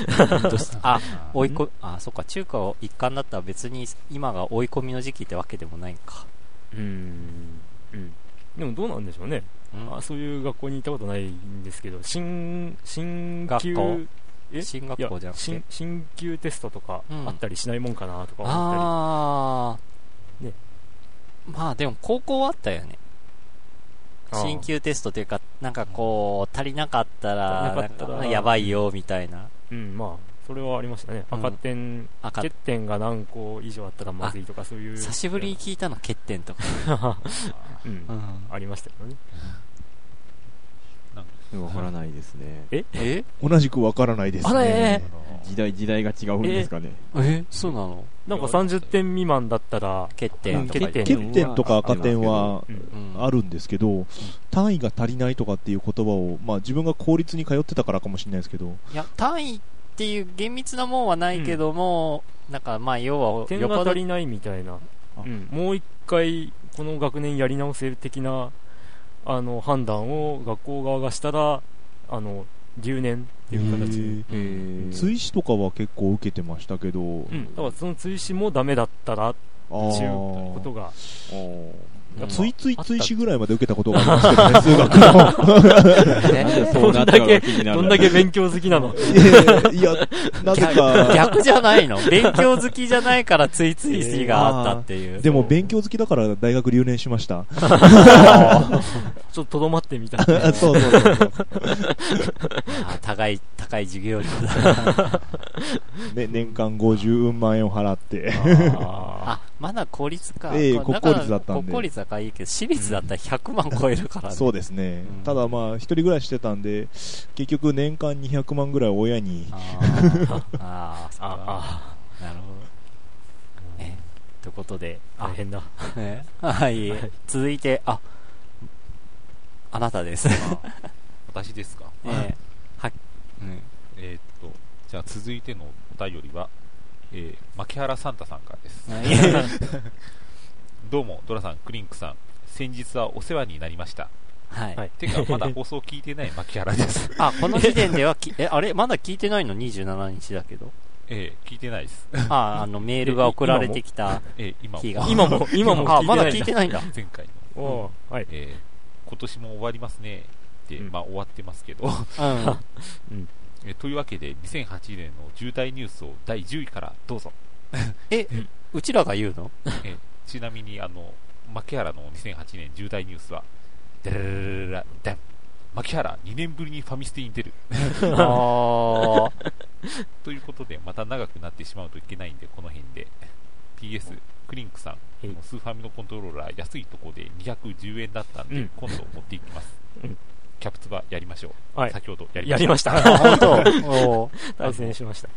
あ。追いこ、あ、そっか、中華一貫だったら別に今が追い込みの時期ってわけでもないんか。うん。うん。でもどうなんでしょうね。うんあそういう学校に行ったことないんですけど、新、新級、学校？え？進学校じゃなくて？新、新級テストとかうんあったりしないもんかなとか思っああ。ね。まあでも高校はあったよね。あー新級テストというか、なんかこう、足りなかったら、やばいよ、みたいな。うん、まあ、それはありましたね。うん赤点、赤欠点が何個以上あったらまずいとかそういう。久しぶりに聞いたの、欠点とか。うんう。ん。ありましたよね。わからないですね。え？同じくわからないですあれね。時代、時代が違うんですかね。えそうなの？なんか30点未満だったら、欠うん点とか。欠点。欠点とか赤点はうん。うんあるんですけど、単位が足りないとかっていう言葉を、まあ自分が公立に通ってたからかもしれないですけど、いや、単位っていう厳密なもんはないけども、なんかまあ要は、点が足りないみたいな、あ。うん、もう一回この学年やり直せる的なあの判断を学校側がしたらあの留年っていう形で、えー。追試とかは結構受けてましたけど、うん、だからその追試もダメだったらってあいうーことが。うん。ついつい追試ぐらいまで受けたことがありますけどね、数学の。ねそうなったのが気になるどんだけ勉強好きなの？いや、なぜか、逆じゃないの？勉強好きじゃないからついつい好きがあったっていう。でも勉強好きだから大学留年しました。ちょっととどまってみたい そうそうそうそう。あ 高い、高い授業料だ。ね、年間50万円を払って。あ、まだ公立か。ええ国公立だったんで国公立だからいいけど、私立だったら100万超えるからね。そうですねうん。ただまあ、一人暮らししてたんで、結局年間200万ぐらい親に、あーあああだなるほど。え、ということで、あ大変だねはいはい。続いて、あ、あなたです。私ですか？ええは、うん。えーっと、じゃあ続いてのお便りは、えー、牧原サンタさんからです。どうも、ドラさん、クリンクさん。先日はお世話になりました。はい。はいてか、まだ放送聞いてない 牧原です。あ、この時点ではき、え、あれ？まだ聞いてないの ?27 日だけど。えー、聞いてないです。あ、あの、メールが送られてきたえー、今も日が。今も今もあ、まだ聞聞いてないんだ。前回の、おーはいえー、今年も終わりますね。って、うんまあ終わってますけど。うん。えーというわけで、2008年の重大ニュースを第10位からどうぞ。え、うちらが言うの？えーちなみに、あの、牧原の2008年重大ニュースは、ダラララダン牧原2年ぶりにファミステに出る。ということで、また長くなってしまうといけないんで、この辺で。PS、クリンクさん、のスーファミのコントローラー、安いとこで210円だったんで、うん。今度持っていきます。うん。キャプツバやりましょう。はい。先ほどやりまやした。りました。本当。おー。対戦しました。う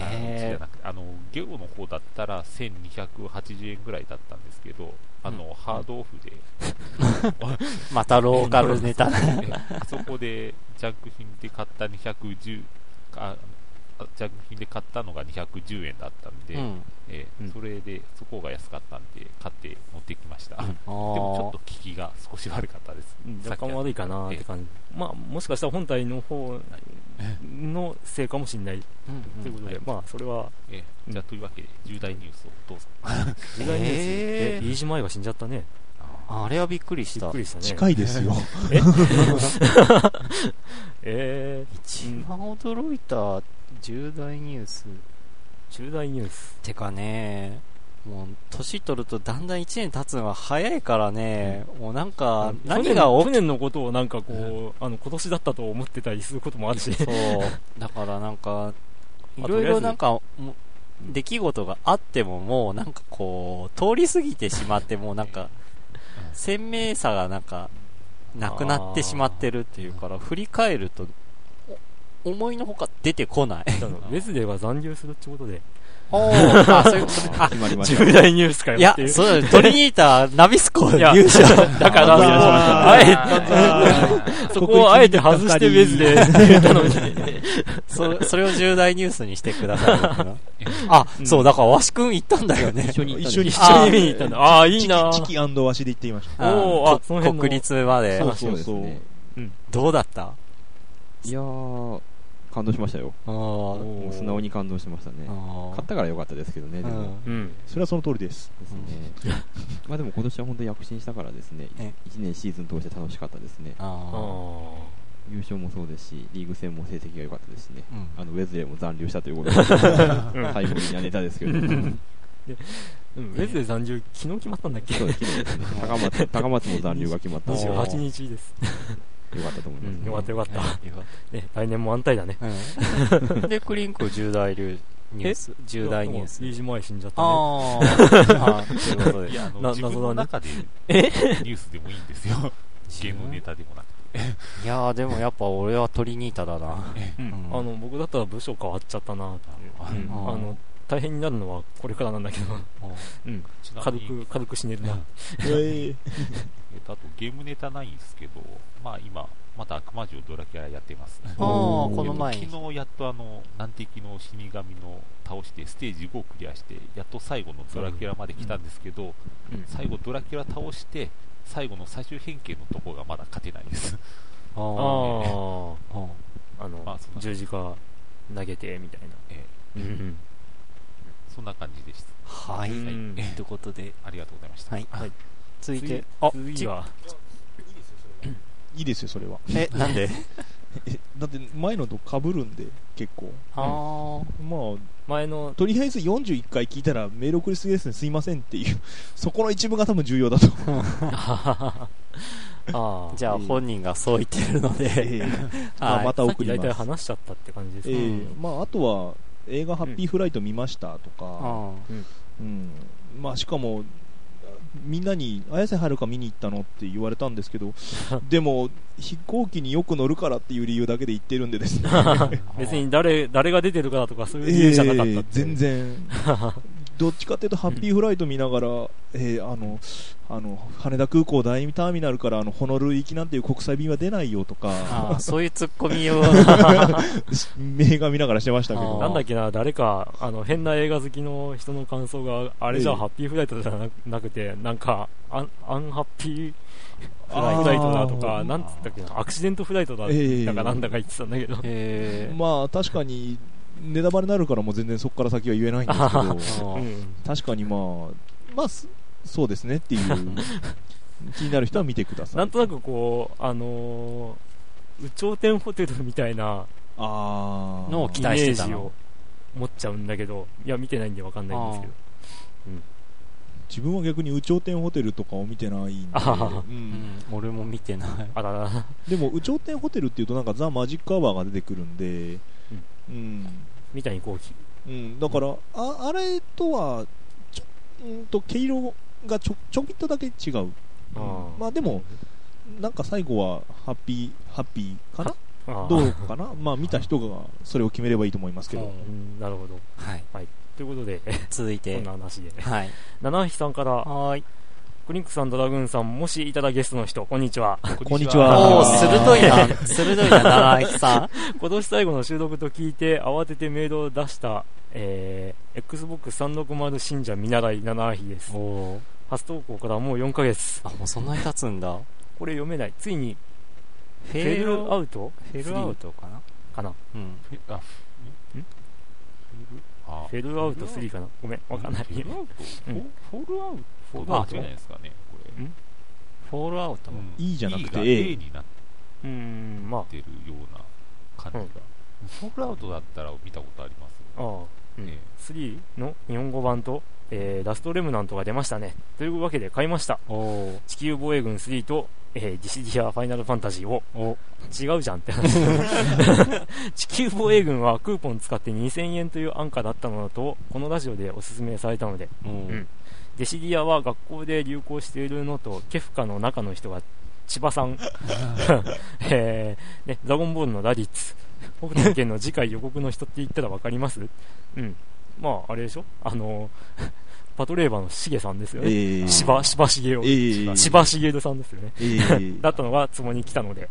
あのうちじへゃなくてあのゲオの方だったら1280円ぐらいだったんですけどあの、ハードオフで。ー またローカルネタ。えあそこでジャンク品で買った210ああジャンク品で買ったのが210円だったんで、うん。えーうん。それでそこが安かったんで買って持ってきました、あでもちょっとー効きが少し悪かったです。若干悪いかなって感じ。まあ、もしかしたら本体の方のせいかもしれない。うんということで、はいまあ、それは、えーじゃあというわけで重大ニュースをどうぞ。時代ニュース。えー。で、飯島愛が死んじゃったね。あれはびっくりした。びっく。りしたね。近いですよ。え？一番驚いた重大ニュース。ー、重大ニュース。てかね、もう、年取るとだんだん1年経つのが早いからね、もうなんか、何が起去年のことをなんかこう、あの、今年だったと思ってたりすることもあるし。き、そう。だからなんか、い まあろいろなんか、出来事があってももうなんかこう、通り過ぎてしまって、もうなんか、鮮明さがなんか、なくなってしまってるっていうから、振り返ると、お思いのほか出てこない。あの ウェズデーが残留するってことで、おー あ、そういうことね。あ、決まりました。重大ニュースかよいやってい、う。そうだね、トリニータ、ナビスコいや優勝。だから、ああえて、そこをあえて外してウェズデーって言ったのに。そそれを重大ニュースにしてください。あ、そう、だから、わしくん行ったんだよね。一緒に一緒に一緒に見に行ったんだ。ああ、いいなチキわしで行ってみました。おーあこその辺の国立までそう。話をですね。どうだった？いやー、感動しましたよ。あーもう素直に感動してましたね。あ買ったから良かったですけどね、でも。うんうん。それはその通りです。ですね。まあでも今年は本当に躍進したからですね、え1年シーズン通して楽しかったですね。優勝もそうですし、リーグ戦も成績が良かったですしね。ーうんあの、ウェズレーも残留したということで、うん タイムリーなネタですけど。うん、ウェズデー残留、昨日決まったんだっけ？そうですね。高松、高松も残留が決まったので、良か ?28 日です。ったと思います、うん、よかったよかった。ね、来年も安泰だね。で、クリンク重大ニュース。重大ニュース。飯島愛死んじゃったね。あー。あ、ということで。いやあのな自分の中でニュースでもいいんですよ。ゲームネタでもなくいやー、でもやっぱ俺はトリニータだな。うんうん。あの、僕だったら部署変わっちゃったなっていあの、大変になるのはこれからなんだけど、うん、ちなみに。軽く、軽く死ねるな。え えっと、あとゲームネタないんですけど、まあ今、また悪魔城ドラキュラやってます。ああ、この前。に。昨日やっとあの、難敵の死神の倒して、ステージ5をクリアして、やっと最後のドラキュラまで来たんですけど、うん。最後ドラキュラ倒して、最後の最終変形のとこがまだ勝てないです。ああ。あ、のまあ十字架投げて、みたいな。え。うんそんな感じでした。はい。うんということで、ありがとうございました。はい。はい続いて、ああ、次は、いいですよ、それは。え、なんで？えだって前のと被るんで、結構。あまあ、前の、とりあえず41回聞いたらメール送りすぎですね、すいませんっていう、そこの一部が多分重要だと。あああ、じゃあ本人がそう言ってるので、ええまあはいまた送ります。話しちゃったって感じですえね。えまあ、あとは、映画ハッピーフライト見ましたとか、あうん。まあ、しかも、みんなに、綾瀬はるか見に行ったのって言われたんですけど、でも、飛行機によく乗るからっていう理由だけで言ってるんでですね。別に誰、誰が出てるからとかそういう理由じゃなかったええ全然。どっちかっていうと、ハッピーフライト見ながら、えーあの、あの、羽田空港第2ターミナルから、あの、ホノルル行きなんていう国際便は出ないよとあか、そういうツッコミを、映画見ながらしてましたけあど。なんだっけな、誰か、あの、変な映画好きの人の感想が、あれじゃええ。ハッピーフライトじゃななくて、なんか、アンアンハッピーフライトだとか、なんつったっけな、アクシデントフライトだ、ええだかなんだか言ってたんだけど。えー。まあ、確かに、ネタバレになるからもう全然そこから先は言えないんですけあど、ー。うん。確かにまあ、まあ、すそうですねっていう、気になる人は見てください。なんとなくこう、あのー、有頂天ホテルみたいなあー。のを期待してたの。持っちゃうんだけど、いや、見てないんでわかんないんですけど。自分は逆に有頂天ホテルとかを見てないんで、あはは。う、うんん、俺も見てない。あらら。でも有頂天ホテルっていうとなんかザ・マジックアワーが出てくるんで、うん、みたいにこう、うん、だから、ああれとは、ちょうんと毛色がちょちょびっとだけ違う。あーまあでも、なんか最後はハッピー、ハッピーかな？どうかな？まあ見た人がそれを決めればいいと思いますけど。うんなるほど。はい。ということで、こ続いてんな、話で。はい。七匹さんから、はーい。クリンクさん、ドラグーンさん、もしいただゲストの人、こんにちは。こんにちはお鋭いな、鋭いな、七井さん。今年最後の収録と聞いて、慌ててメールを出した、えー、Xbox360 信者見習い七匹です。おー。初投稿からもう4ヶ月。あ、もうそんなに経つんだ。これ読めない。ついに、フフェルアウウト？フェルアウトかな？かな。うん。フェあ、ふん？フェルアウト3かな。ごめん、わかんない。フェルアウト？うん Fallout？Falloutじゃないですかね、これ。 Fallout？うん E じゃなくて E が A A になっうーん、まあ、てるような感じが。 Falloutだったら見たことありますああ、うんね。3の日本語版と、えー、ラストレムナントが出ましたね。というわけで買いました。地球防衛軍3と、えー、ディシディアファイナルファンタジーを、お違うじゃんって話。地球防衛軍はクーポン使って2000円という安価だったのだと、このラジオでおすすめされたので、ううんん。デシディアは学校で流行しているのと、ケフカの中の人が千葉さん、えーね、ドラゴンボールのラディッツ、北斗の拳の次回予告の人って言ったらわかります？うん。まあ、あれでしょ？あの、パトレーバーのシゲさんですよね。えー、芝、芝茂雄。えー、千葉茂さんですよね。えー、だったのがツボに来たので、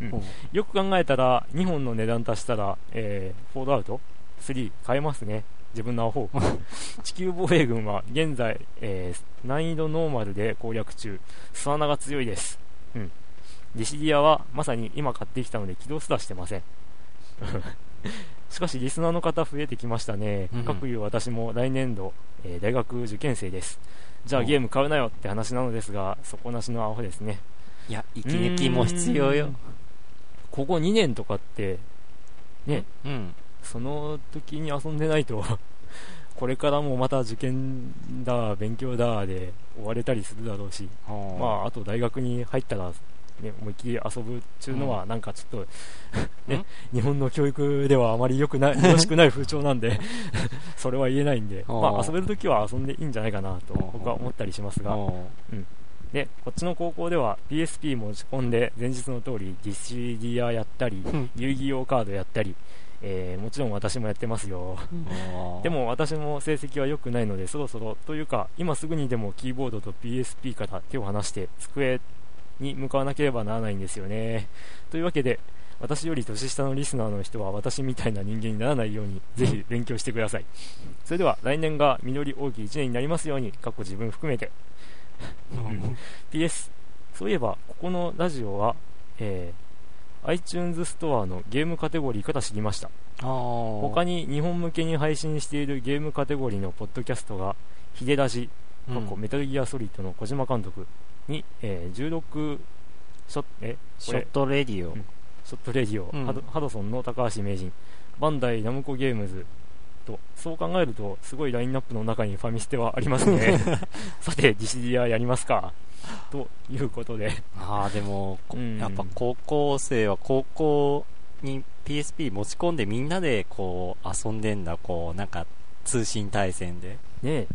うん。およく考えたら、2本の値段足したら、えー、フォードアウト？3買えますね。自分のアホ。地球防衛軍は現在、えー難易度ノーマルで攻略中。巣穴が強いです。うん。ディシディアはまさに今買ってきたので起動すらしてません。しかし、リスナーの方増えてきましたね。うん各いう私も来年度、えー大学受験生です。じゃあおゲーム買うなよって話なのですが、底なしのアホですね。いや、息抜きも必要よ。ここ2年とかって、ね、うん。その時に遊んでないと、これからもまた受験だ、勉強だで追われたりするだろうし、まあ、あと大学に入ったら、ね、思いっきり遊ぶっていうのは、なんかちょっと、ね、日本の教育ではあまり良くない、よろしくない風潮なんで、それは言えないんで、まあ、遊べる時は遊んでいいんじゃないかなと僕は思ったりしますが、おで、こっちの高校では PSP 持ち込んで、前日の通りディシディアやったり、ん。遊戯王カードやったり、えーもちろん私もやってますよ。ーで、も私も成績は良くないので、そろそろ、というか、今すぐにでもキーボードと PSP から手を離して、机に向かわなければならないんですよね。というわけで、私より年下のリスナーの人は私みたいな人間にならないように、ぜひ勉強してください。それでは、来年が実り大きい1年になりますように、過去自分含めて。PS、そういえば、ここのラジオは、えー iTunes ストアのゲームカテゴリーから知りました。他他に日本向けに配信しているゲームカテゴリーのポッドキャストが、ヒデラジ、過去メタルギアソリッドの小島監督に、えー16ショッえショットレディオ。うん。ショットレディオ、うん。ハドソンの高橋名人、バンダイナムコゲームズと、そう考えると、すごいラインナップの中にファミステはありますね。さて、ディシディアやりますか。ということで、ああ、でも、こうんやっぱ高校生は高校に PSP 持ち込んでみんなでこう遊んでんだ、こう、なんか通信対戦で。ね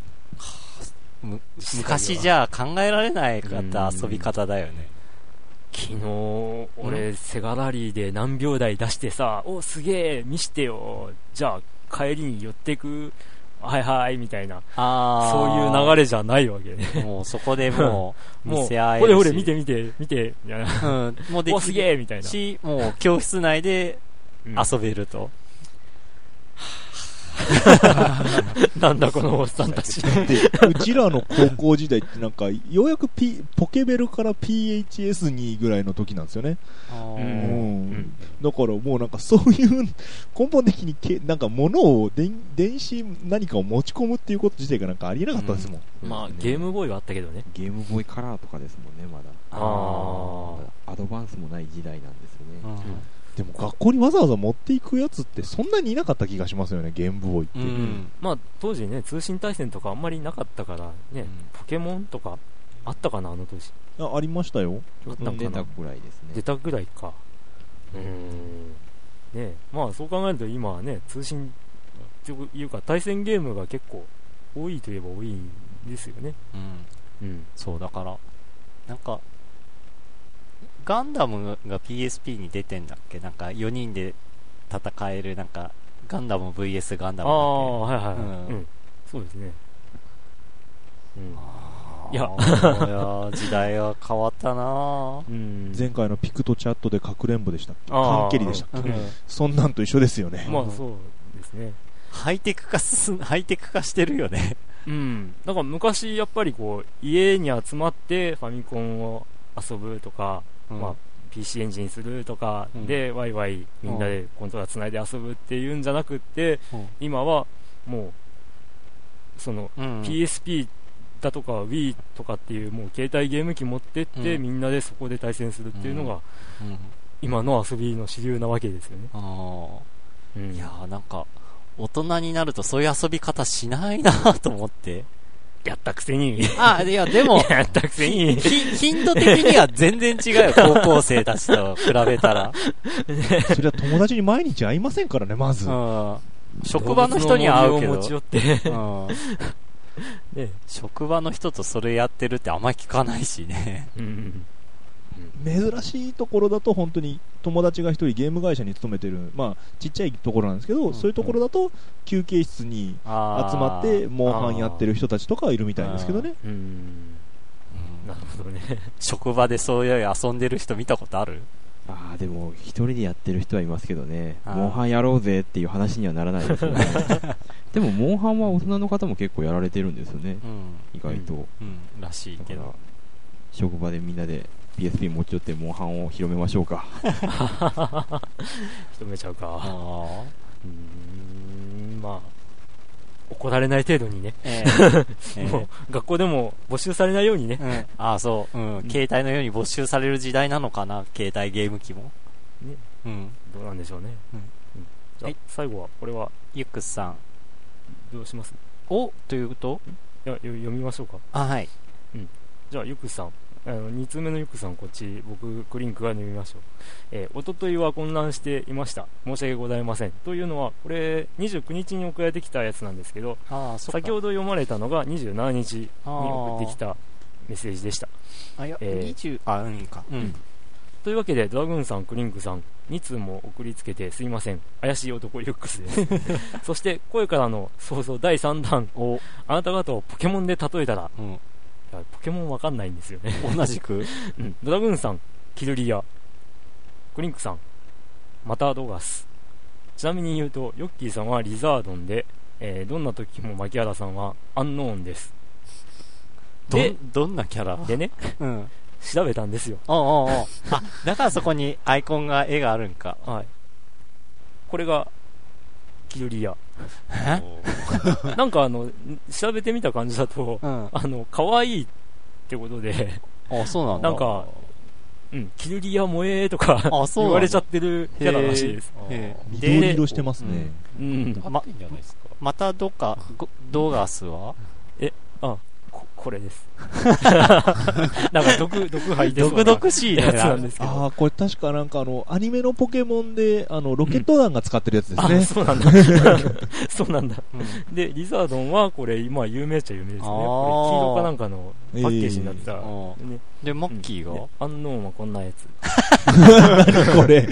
む昔じゃ考えられない方うん遊び方だよね。昨日、俺、セガラリーで何秒台出してさ、お、すげえ、見してよ。じゃあ、帰りに寄ってく、はいはい、みたいな。そういう流れじゃないわけね。れ。もうそこでもう、もう、見せ合えるし。ほれほれ、見て見て、見て、みたいな。うん。もうで お、きすげえみたいな。し、もう教室内でうん遊べると。なんだこのおっさんたち。で、うちらの高校時代ってなんか、ようやく、P、ポケベルから PHS にぐらいの時なんですよね。うんんだからもうなんかそういう、根本的にけ、なんか物を電、電子何かを持ち込むっていうこと自体がなんかありえなかったですもん。まあ、ゲームボーイはあったけどね。ゲームボーイカラーとかですもんね、まだ。あアドバンスもない時代なんですよね。うんでも学校にわざわざ持っていくやつってそんなにいなかった気がしますよね、ゲームボーイって。うん。まあ、当時ね、通信対戦とかあんまりなかったから、ね、ポケモンとか、あったかな、あの当時。あありましたよ。ちょうど出たぐらいですね。出たぐらいか。うーん。ねまあそう考えると今はね、通信というか対戦ゲームが結構多いといえば多いんですよね。うん。うん。そう、だから、なんか、ガンダムが PSP に出てんだっけ？なんか4人で戦える、なんか、ガンダム VS ガンダムだっああ、はいはいはい。うんうん。そうですね。うん。け。いや時代は変わったなぁうん。前回のピクトチャットでかくれんぼでしたっけ？缶蹴りでしたっけ？うんそんなんと一緒ですよね。まあそうですね。ハイテク化す、ハイテク化してるよね。うん。だから昔やっぱりこう、家に集まってファミコンを遊ぶとか、まあ PC エンジンするとかうん。で、ワイワイみんなでコントローラー繋いで遊ぶっていうんじゃなくって、うん。今はもう、そのうん。PSP だとか Wii とかっていうもう携帯ゲーム機持ってって、うん。みんなでそこで対戦するっていうのが、うん。今の遊びの主流なわけですよね。あうん。ーいやーなんか、大人になるとそういう遊び方しないなと思って。やったくせに、あ、いや、でも、やったくせに、ひ頻度的には 全然違うよ、高校生たちと比べたら。それは友達に毎日会いませんからね、まず。うん。職場の人には会うけ動物の森を持ちど、寄って、職場の人とそれやってるってあんまり聞かないしね。うん珍しいところだと本当に友達が一人ゲーム会社に勤めてる、まあちっちゃいところなんですけど、んそういうところだと休憩室に集まって、モンハンやってる人たちとかはいるみたいですけどね。うん。うんなるほどね。職場でそういう遊んでる人見たことある？ああ、でも、一人でやってる人はいますけどね、モンハンやろうぜっていう話にはならないですよね。でも、モンハンは大人の方も結構やられてるんですよね、うん。意外と。うん。らしいけど。職場でみんなで PSP 持ち寄ってモンハンを広めましょうか。認めちゃうか。あうーん、まあ、怒られない程度にね、ええ えもう学校でも募集されないようにね、うん、ああ、そう、うん、携帯のように没収される時代なのかな、携帯ゲーム機も。ねうん。どうなんでしょうね。うんうんじゃあ、はい最後は、これは、ゆっくさん。どうします？おということ？いや、よ読みましょうか。あ、はい。じゃあ、ゆくさん。あの、2通目のゆくさん、こっち、僕、クリンクが読みましょう。えー、おとといは混乱していました。申し訳ございません。というのは、これ、29日に送られてきたやつなんですけど。先ほど読まれたのが27日に送ってきたメッセージでした。あ、いや、えー20、あ、うんか。うん。というわけで、ドラグーンさん、クリンクさん、2通も送りつけてすいません。怪しい男ユックスです。そして、声からの想像第3弾。お、あなた方をポケモンで例えたら、うん。ポケモンわかんないんですよね。同じく？うん。ドラグーンさん、キルリア。クリンクさん、マタードガス。ちなみに言うと、ヨッキーさんはリザードンで、えーどんな時も牧原さんはアンノーンです。どどんなキャラ？でね、うん。調べたんですよ。おうおうおうあ、だからそこにアイコンが、絵があるんか。はい。これが、キルリア。え？なんかあの、調べてみた感じだと、うん。あの、可愛いってことで、あ、そうなんだ。なんか、うん、キルリア萌えとか言われちゃってるキャラらしいです。緑色してますね。うん。合ってんじゃないですか。またどっか、ごドーガスは？こ、これです。なんか毒、毒吐いてそう毒な々しいね。やつなんですけど。ああ、これ確かなんかあの、アニメのポケモンで、あの、ロケット弾が使ってるやつですあ、ね。そうなんだ。そうなんだ。うんで、リザードンは、これ、今、有名っちゃ有名ですね。これ、黄色かなんかのパッケージになってた。えーねで、マッキーが、ねアンノーンはこんなやつ。これ？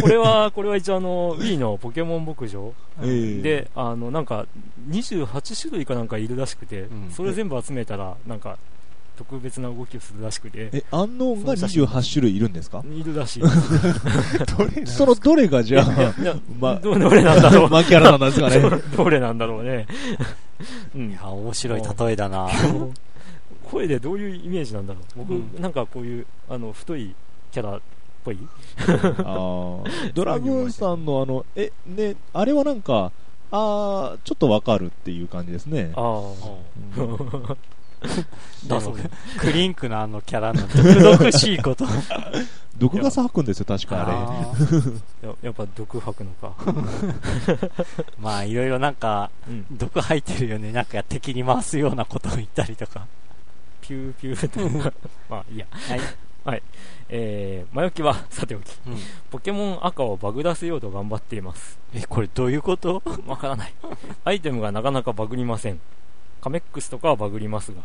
これは、これは一応あの、Wii のポケモン牧場ええで、あの、なんか、28種類かなんかいるらしくて、んそれ全部集めたら、なんか、特別な動きをするらしくて、え、アンノーンが28種類いるんですか？いるらしい。そのどれがじゃあ、まどどれなんだろう。マキャラなんですかね。ど どれなんだろうね。うんいや、面白い例えだな。声でどういうイメージなんだろう。僕、うんなんかこういう、あの、太いキャラっぽいあードラグーンさんのあの、え、ね、あれはなんか、あーちょっとわかるっていう感じですね。ああ。うん だそうクリンクのあのキャラの毒々しいこと。毒ガス吐くんですよ、確かあれ。や やっぱ毒吐くのか。まあ、いろいろなんか、うん。毒吐いてるよね。なんか敵に回すようなことを言ったりとか。ピューピューと。まあ、いいや。はい。えー、前置きはさておき。うんポケモン赤をバグらせようと頑張っています。え、これどういうこと？わからない。アイテムがなかなかバグりません。カメックスとかはバグりますが。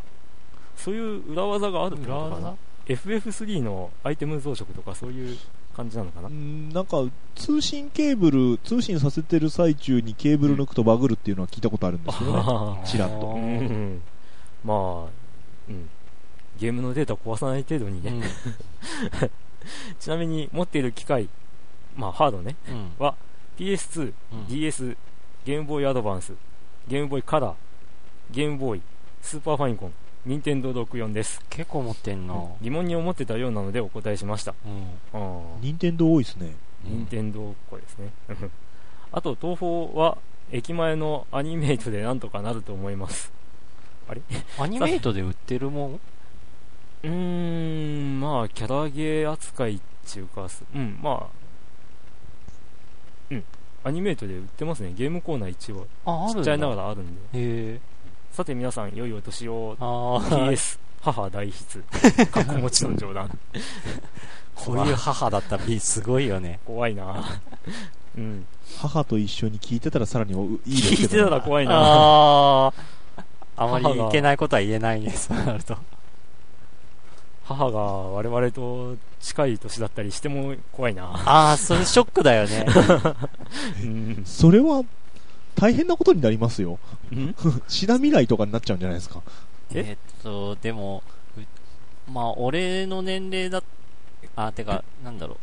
そういう裏技があるってことかな？FF3 のアイテム増殖とかそういう感じなのかな？うんなんか通信ケーブル通信させてる最中にケーブル抜くとバグるっていうのは聞いたことあるんですけどね。あちらっと。ーうん。まあ、うん。ゲームのデータを壊さない程度にね。うん。ちなみに持っている機械、まあハードね、うん。は PS2、うん。DS、ゲームボーイアドバンス、ゲームボーイカラー、ゲームボーイ、スーパーファインコン、任天堂64です。結構持ってんな。疑問に思ってたようなのでお答えしました。うん。あー任天堂多いですね任天堂っ子ですね。あと、東宝は駅前のアニメイトでなんとかなると思います。アニメイトで売ってるもん？うーん、まあ、キャラゲー扱いっていうか、すうん、まあ、うん、アニメイトで売ってますね。ゲームコーナー一応、あ、あるんだ。ちっちゃいながらあるんで。へえ。さて皆さん、良いお年を。ああ、PS、母大筆。かっこ持ちの冗談。こういう母だったらすごいよね。怖いなうん。母と一緒に聞いてたらさらにおいいですけど、聞いてたら怖いなああ。あまりいけないことは言えないね、そうなると。母が我々と近い年だったりしても怖いなああ、それショックだよね。うん。それは大変なことになりますよ。ん？シナ未来とかになっちゃうんじゃないですか。え？えっと、でも、うまあ、俺の年齢だ、あ、てか、なんだろう。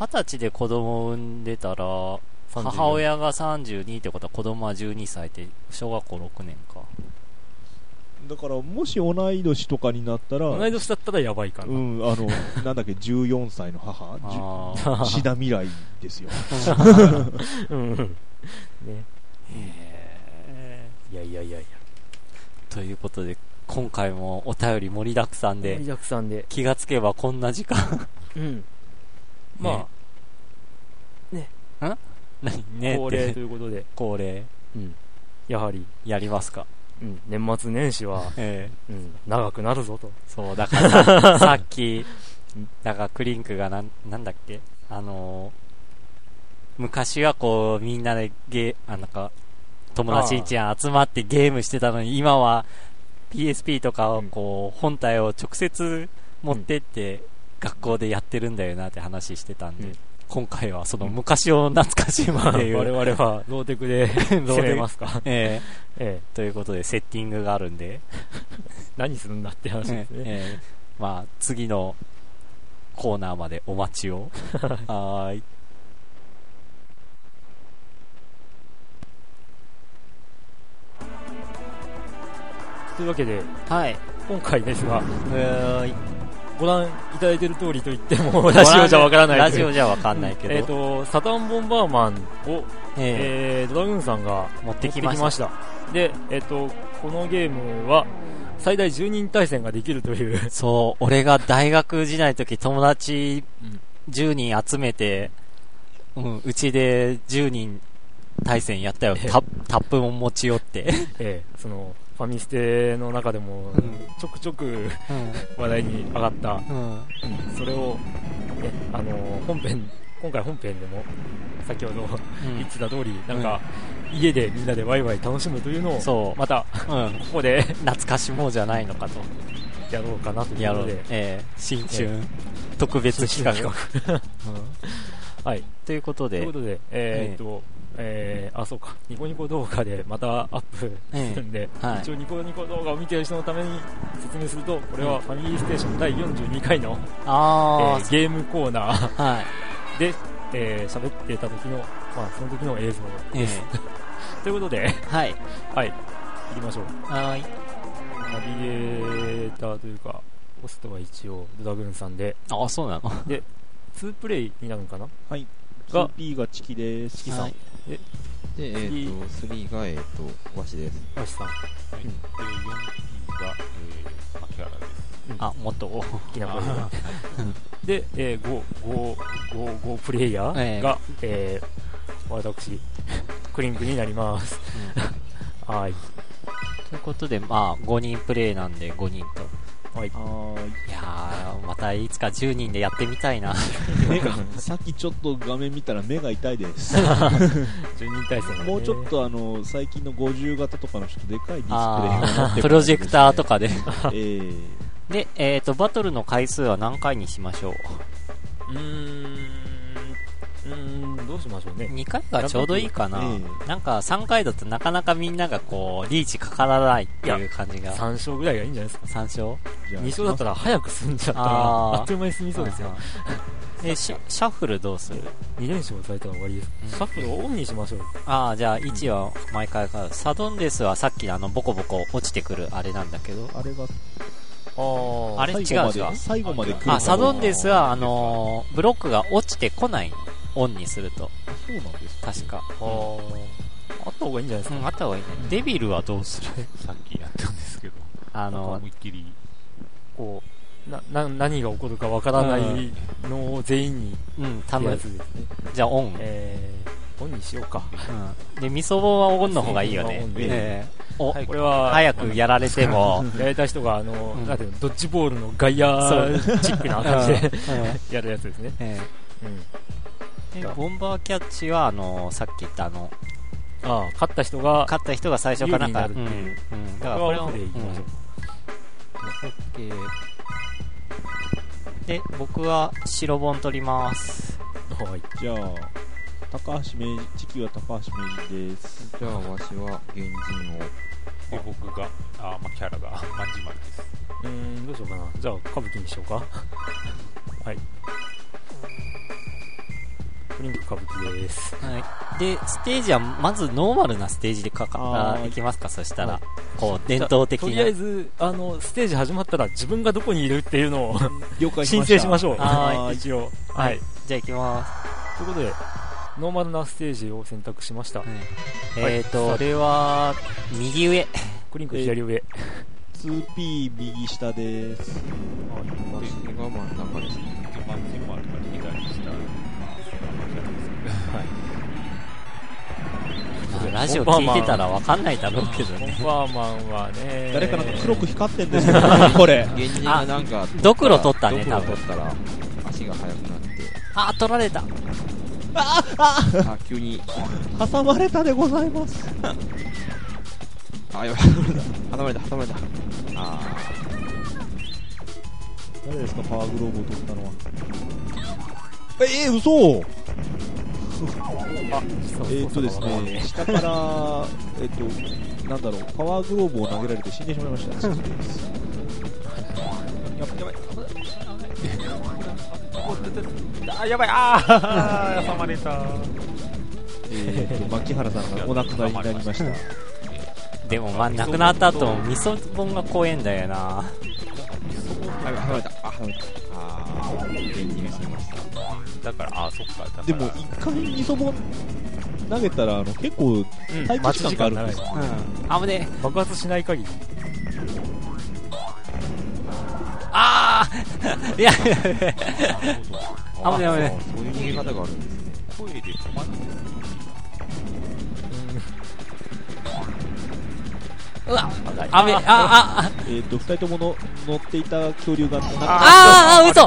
二十歳で子供を産んでたら、34母親が32ってことは子供は12歳って、小学校6年か。だからもし同い年とかになったら同い年だったらやばいかな。うんあの なんだっけ14歳の母じゅあシナ未来ですよ うん。ね。へいやいやいやいや。ーということで、今回もお便り盛りだくさんで盛り、だくさんで。気がつけばこんな時間。うん。ま何あ、ね 恒例ってということで、恒例、うん。やはり、やりますか。うん、年末年始は、ええ。うん、長くなるぞと。そう、だからさ さっき、だからクリンクがなん、なんだっけ？あのー昔はこう、みんなでゲー、あなんか、友達んちに集まってゲームしてたのに、今は PSP とかをこう、本体を直接持ってって、学校でやってるんだよなって話してたんで、うん今回はその昔を懐かしむ っていう、我々はローテクで 攻めますか？えええ。えということでセッティングがあるんで、何するんだって話ですね。ええまあ、次のコーナーまでお待ちを。はーい。というわけで、はい。今回ですが、はーい。ご覧いただいている通りと言っても、ラジオじゃわからないラジオじゃわかんないけど。えっ、と、サタンボンバーマンを、ええー、ドラグーンさんがえ持ってきました。で、えっ、と、このゲームは、最大10人対戦ができるという、そう、俺が大学時代の時友達10人集めて、うん、うちで10人対戦やったよ。ええタタップも持ち寄って。えーその、ファミステの中でも、ん。ちょくちょくうん。話題に上がった、それを、ね、あのー本編、今回本編でも、先ほど言ってた通り、なんか、家でみんなでワイワイ楽しむというのを、そう。また、うん。ここで懐かしもうじゃないのかと。やろうかなというやろう。ことでええ。新春。特別企画。うん。はい。ということで。というこ、とで、えーっと、えー、あ、そうか、ニコニコ動画でまたアップするんで、はい。一応ニコニコ動画を見てる人のために説明すると、これはファミリーステーション第42回の、あえーゲームコーナーあ、はい。で、えー喋ってた時の、まあ、その時の映像え ということで、えはい。はい、行きましょう。はーい。ナビゲーターというか、ホストは一応ドラグーンさんで、あ、そうなの。2プレイになるのかな？はいが 2P がチキですチキさん、はいで、えっ、と、3が、えっ、と、わしです。マシさん、はい。で、4位が、えー、牧原です。あ、もっと、お好きな声で、で、えー、5、5、5、5プレイヤーが、えー、私、クリンクになります。はい。ということで、まあ、5人プレイなんで5人と。はい。いいやー、またいつか10人でやってみたいな。目がさっきちょっと画面見たら目が痛いです 10人対戦がねもうちょっ、とあの最近の50型とかのちょっとでかいディスプレイあがなってー、プロジェクターとかか で。ええで、えっ、と、バトルの回数は何回にしましょう？うーん、うーん、どうしましょうね。2回がちょうどいいかな、えなんか3回だとなかなかみんながこう、リーチかからないっていう感じが。3勝ぐらいがいいんじゃないですか。3勝？じゃあ2勝だったら早く済んじゃったら、あっという間に済みそうですよ。で、シシャッフルどうする？2連勝されたら終わりです。うんシャッフルをオンにしましょう。ああ、じゃあ1は毎回買う。サドンデスはさっきのあのボコボコ落ちてくるあれなんだけど。あれがああれ違う違うで最後まで来るかあ、サドンデスはあのーブロックが落ちてこない。オンにすると。そうなんです確か。あった方がいいんじゃないですか？うん、あった方がいいね。デビルはどうする？さっきやったんですけど、あの思いっきり、こう、な、な、何が起こるかわからないのを全員に、うん、多分ってやつ。ですね。じゃあオン。えー、オンにしようか。うん。で、味噌棒はオンの方がいいよねお、はいこれは、早くやられても、やれた人が、あの、うんなんていうの、ドッジボールの外野チックな感じでやるやつですね。えうん。えでボンバーキャッチは、あのさっき言ったあの、ああ、勝った人が、勝った人が最初からな？んか、有利になるっていううんうん。だからこれでいきましょう。うんオッケーで、僕は白本取ります。はい。じゃあ高橋名人時期は高橋名人ですじゃあ、わしは原人を。で、僕が、あ、まあ、キャラが、まんじまるです。うーん、どうしようかな。じゃあ、歌舞伎にしようか。はい。プリンク歌舞伎です。はい。で、ステージは、まずノーマルなステージでかかあーいきますか？そしたら、はいこう、伝統的とりあえな。ず、あの、ステージ始まったら自分がどこにいるっていうのを 申請しましょう。はーい一応。ははいい。じゃあ行きます。ということで、ノーマルなステージを選択しました。えーと、これは、右上。クリンク左上。2P 右下ですわしが真ん中ですね。で、まんじまるが左下、まあラジオ聞いてたらわかんないだろうけどね。バーマンはね、誰かなんか黒く光ってんですけど これ。原人がなんか、ドクロ取ったねドクロ取ったら、足が速くなって、あ、取られた。あ、急に、挟まれたでございます。あ、やばい、挟まれた、挟まれた。あ誰ですかパワーグローブを取ったのは。えー、嘘。あ、えーっとですね、下から、えっと、なんだろう、パワーグローブを投げられて死んでしまいました。やばい、やばい、あ、やばい、あー、挟まれた。えーっと、牧原さんがお亡くなりになりました。でも、まあ、亡くなった後も、味噌本が怖えんだよな。ー、あ、挟まれた、あ、挟まれた。あー、原人が死にました。だから、あ、そっか。だから。でも、一回味噌本投げたら、あの、結構、うん待機時間があるんですよ。うん。あぶね爆発しない限り。あー！いや危ない危ないそういう逃げ方があるんですね。声で止まるんですうわあべ、あ、あ、えーっと、二人ともの乗っていた恐竜が、あ、あー、嘘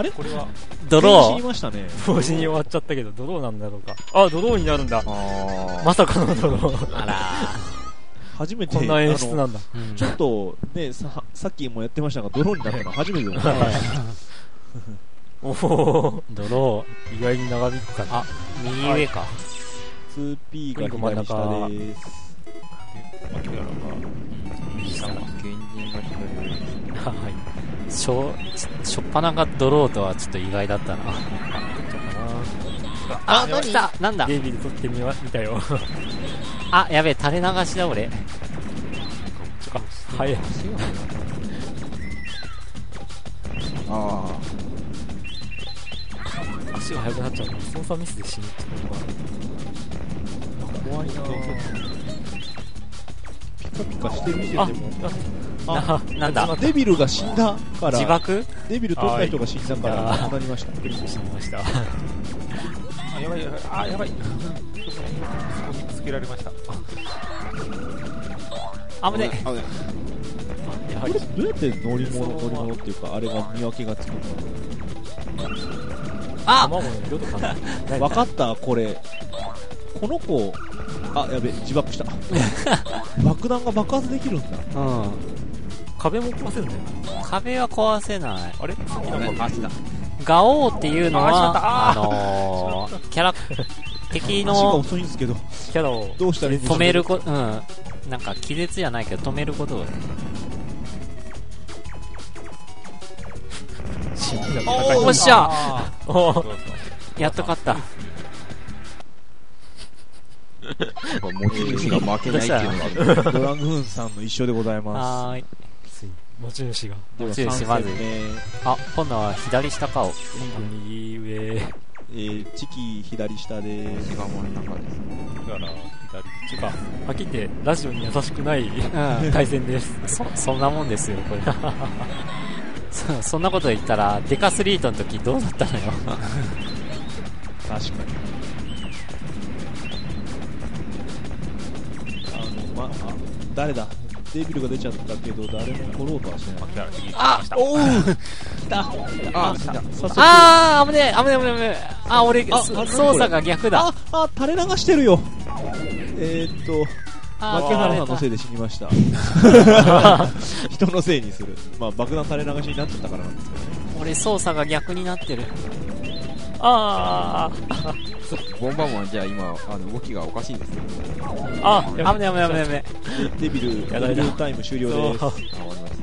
あ、あれ？これは、ド死ロー。にましたね。同時に終わっちゃったけど、ドローなんだろうか。あ、ドローになるんだ。あまさかのドロー。あら初めて、こんな演出なんだ。ー。ちょっと、ね、さ、さっきもやってましたが、ドローになったの？は初めてでございます。おおドロ意外に長引くかな。あー。右上か。2P が左下です。まあ、キャラが、右下は、原人が左上です。はい。しょ、しょっぱながドローとはちょっと意外だったな。あ、やばい来たなんだ？デイビーで撮ってみま、見たよ。あ、やべえ、垂れ流しだ俺。あ、はい。あ足が速くなっちゃう。操作ミスで死ぬってことが。怖いなピカピカしてる見ててあも。あ、あ、ななんだ？デビルが死んだから、自爆？デビル取った人が死んだから、はい亡くなりました。びっくりしました。あ、やばい、やばい、あ、やばい。そこにぶつけられました。あぶねあ。あねやはりこれ、どうやって乗り物、乗り物っていうか、あれが見分けがつくの？あ卵の色とかない。分かった、これ。この子、あ、やべ、自爆した。爆弾が爆発できるんだ。うん。壁も壊せるんだよ。壁は壊せない。あれ？さっきあなんか、あしたガオーっていうのは、ああのー、キャラ、敵足がの遅いんですけど、キャラを、どうしたらいいんでしょう止めるこ、うん。なんか気絶じゃないけど止めることを。おっしゃやっと勝った。持ち主が負けないっていうのがあるドラグーンさんの一緒でございまはーい。持ち主が、す。持ち主まずあ、今度は左下かを。右上、目えー、チキ左下で時間真ん中ですだから、ていうか、はっきり言って、ラジオに優しくないうん。対戦です。そ、そんなもんですよ、これ。そそんなこと言ったら、デカスリートの時どうだったのよ。確かにまあ誰だ？デビルが出ちゃったけど誰も来ろうとはしてない。牧原的に来ました。おう ああー、危ねえ、危ねえ、危ねえ、危ねえ。あ、俺、あ操作が逆だ。ああ垂れ流してるよ。えー、っとあー牧原さんのせいで死にました。人のせいにする。まあ爆弾垂れ流しになっちゃったからなんですけどね。俺、操作が逆になってる。あボンバーマンじゃあ今あの動きがおかしいんですねー、あー、危ねえ、危ねえ、危ねえ危ねでデビルデビルタイム終了ですそうあ終わりました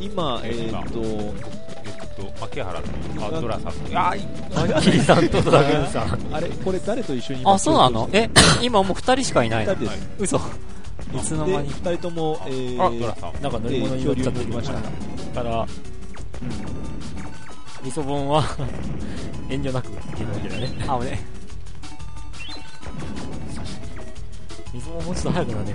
今えー、っとえっと、牧原と、あ、ドラさんの、あマッキーさんとドラグーンさん。あれこれ誰と一緒にえ。あ、そうなの？え、今もう二人しかいないの？嘘。いつの間に？で二人とも、えー、あ、ドラさん。なんか乗り物に乗っちゃってるましたから、うん。みそぼんは、遠慮なくいけるわけだね。あ、危ねみそぼんもうちょっと早くなね。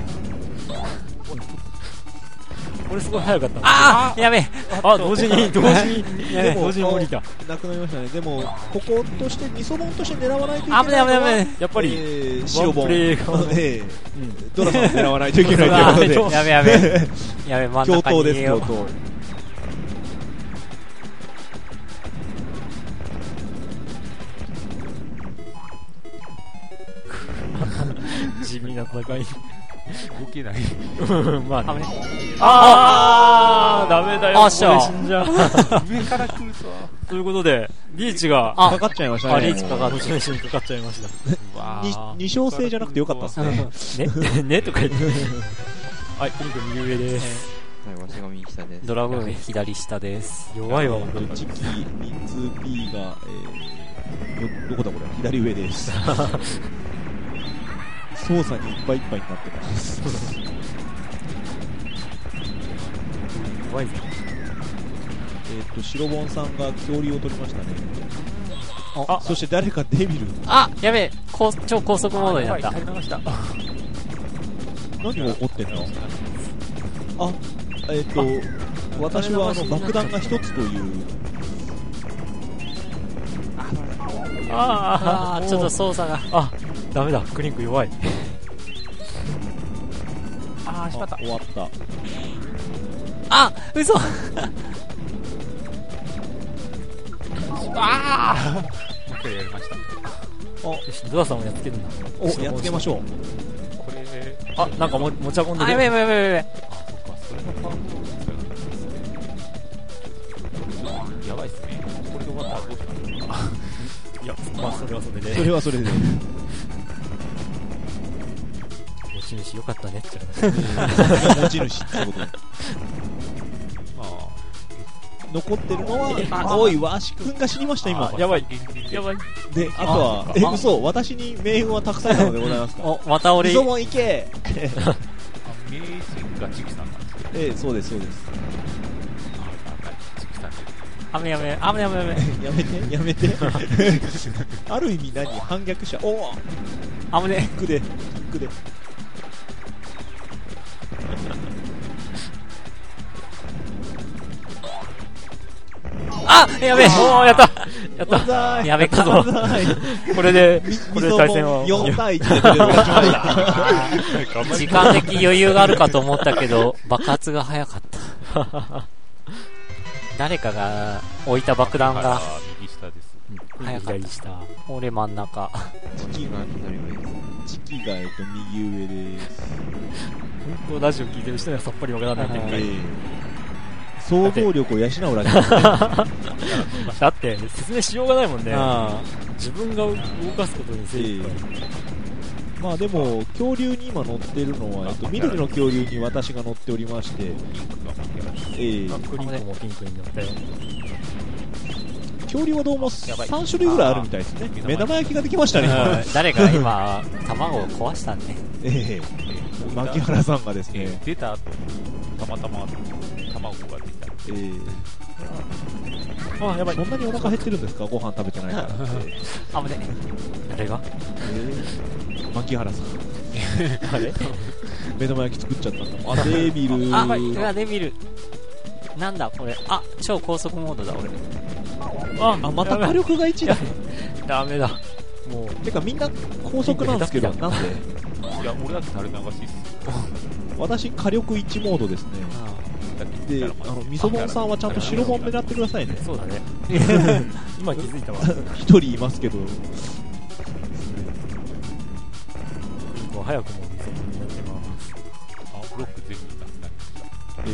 これすごい早かった。あーやべえ。あ、同時に、同時に、やべえ同時に降りた。なくなりましたねでもこことしてみそぼんとして狙わないといけない危ねえ、危ねえ、危ねやっぱり、えー、白本ワンプレイがえうんー、ドラさんを狙わないといけないということでやべえ、やべえ。やべえ、真ん共中に闘です入れ地味な戦い。動けない。う んまあね、あー、ダメだよ。あっ死んじゃう。上から来るとは。ということで、リーチが、あかかっちゃいましたねあ、リーチかかっ持ち主にかかっちゃいました。に二勝制じゃなくてよかったですねね ねとか言って。はい、ピンク右上です。はいわしが右下ですドラゴン左下です。弱いわ、えーとチキ 2P が、えー、どどこだこれ左上です操作にいっぱいいっぱいになってます弱いぞ。えっと白ボンさんが恐竜を取りましたねあそして誰かデビルあ、やべえ。高超高速モードになった。何が起こってんの？あえっ、と私はあの爆弾が一つというああー、ちょっと操作が。あ、ダメだ、クリンク弱い。あー、しまった。終わったあ、嘘 あーもう一回やりました。よし、ドラさんをやっつけるんだ。おやっつけましょうこれ、あ、なんかも持ち運んであ、やべ。やべえ、やべえ、やべえ。あ、そっか、それがパワーやばいっすね。これで終わったらどうします？いや、まあ、それはそれで。それはそれで持ち主よかったね。って話。持ち主ってこと残ってるのはおいわしくんが死にました今。あやばい。ややばい。であとはえあ嘘。私に命運はたくさんなのでございますか？お、また俺。み、そもん行け。あ名人がチキさんなんですけど、ええそうですそうです。あ、なんかチキさんで。あめやめ、あめやめやめ。やめてやめて。ある意味何？反逆者。おおあぶねキックで。キックであやべえおー、やったやったやべかぞこれで、これで対戦は。4対1で勝ちました時間的余裕があるかと思ったけど、爆発が早かった。誰かが置いた爆弾が、あ右下です。早かった左下。俺真ん中。チキが左上ですチキがえっと右上です本当ラジオ聞いてる人にはさっぱりわからない展え開。想像力を養うらしい。だって、説明しようがないもんね。あ自分が動かすことに精一杯。まあでも、恐竜に今乗ってるのは、えっと、緑の恐竜に私が乗っておりまして、ええあクリンコもピンクになったよ。恐竜はどうもやばい3種類ぐらいあるみたいですね。目玉焼きができましたね、今うん誰か今、卵を壊したね。ええ牧原さんがですえね、ー出た後、たまたま卵ができた。ええあ、やばい。そんなにお腹減ってるんですか？ご飯食べてないから。あぶね。誰が？ええ牧原さん。あれ目玉焼き作っちゃったんだ。あ、デビル。あ、うわ、デビル。なんだ、これ。あ、超高速モードだ、俺。ああ、また火力が1だ。ダメだ。もう、てかみんな高速なんですけど、なんで？いや、俺だって垂れ流しっす私火力1モードですね。で、あの、みそぼんさんはちゃんと白本狙ってくださいね。そうだね。今気づいたわ。一人いますけど。ピンクは早くも見せになってます。あ、ブロック全部出すなえ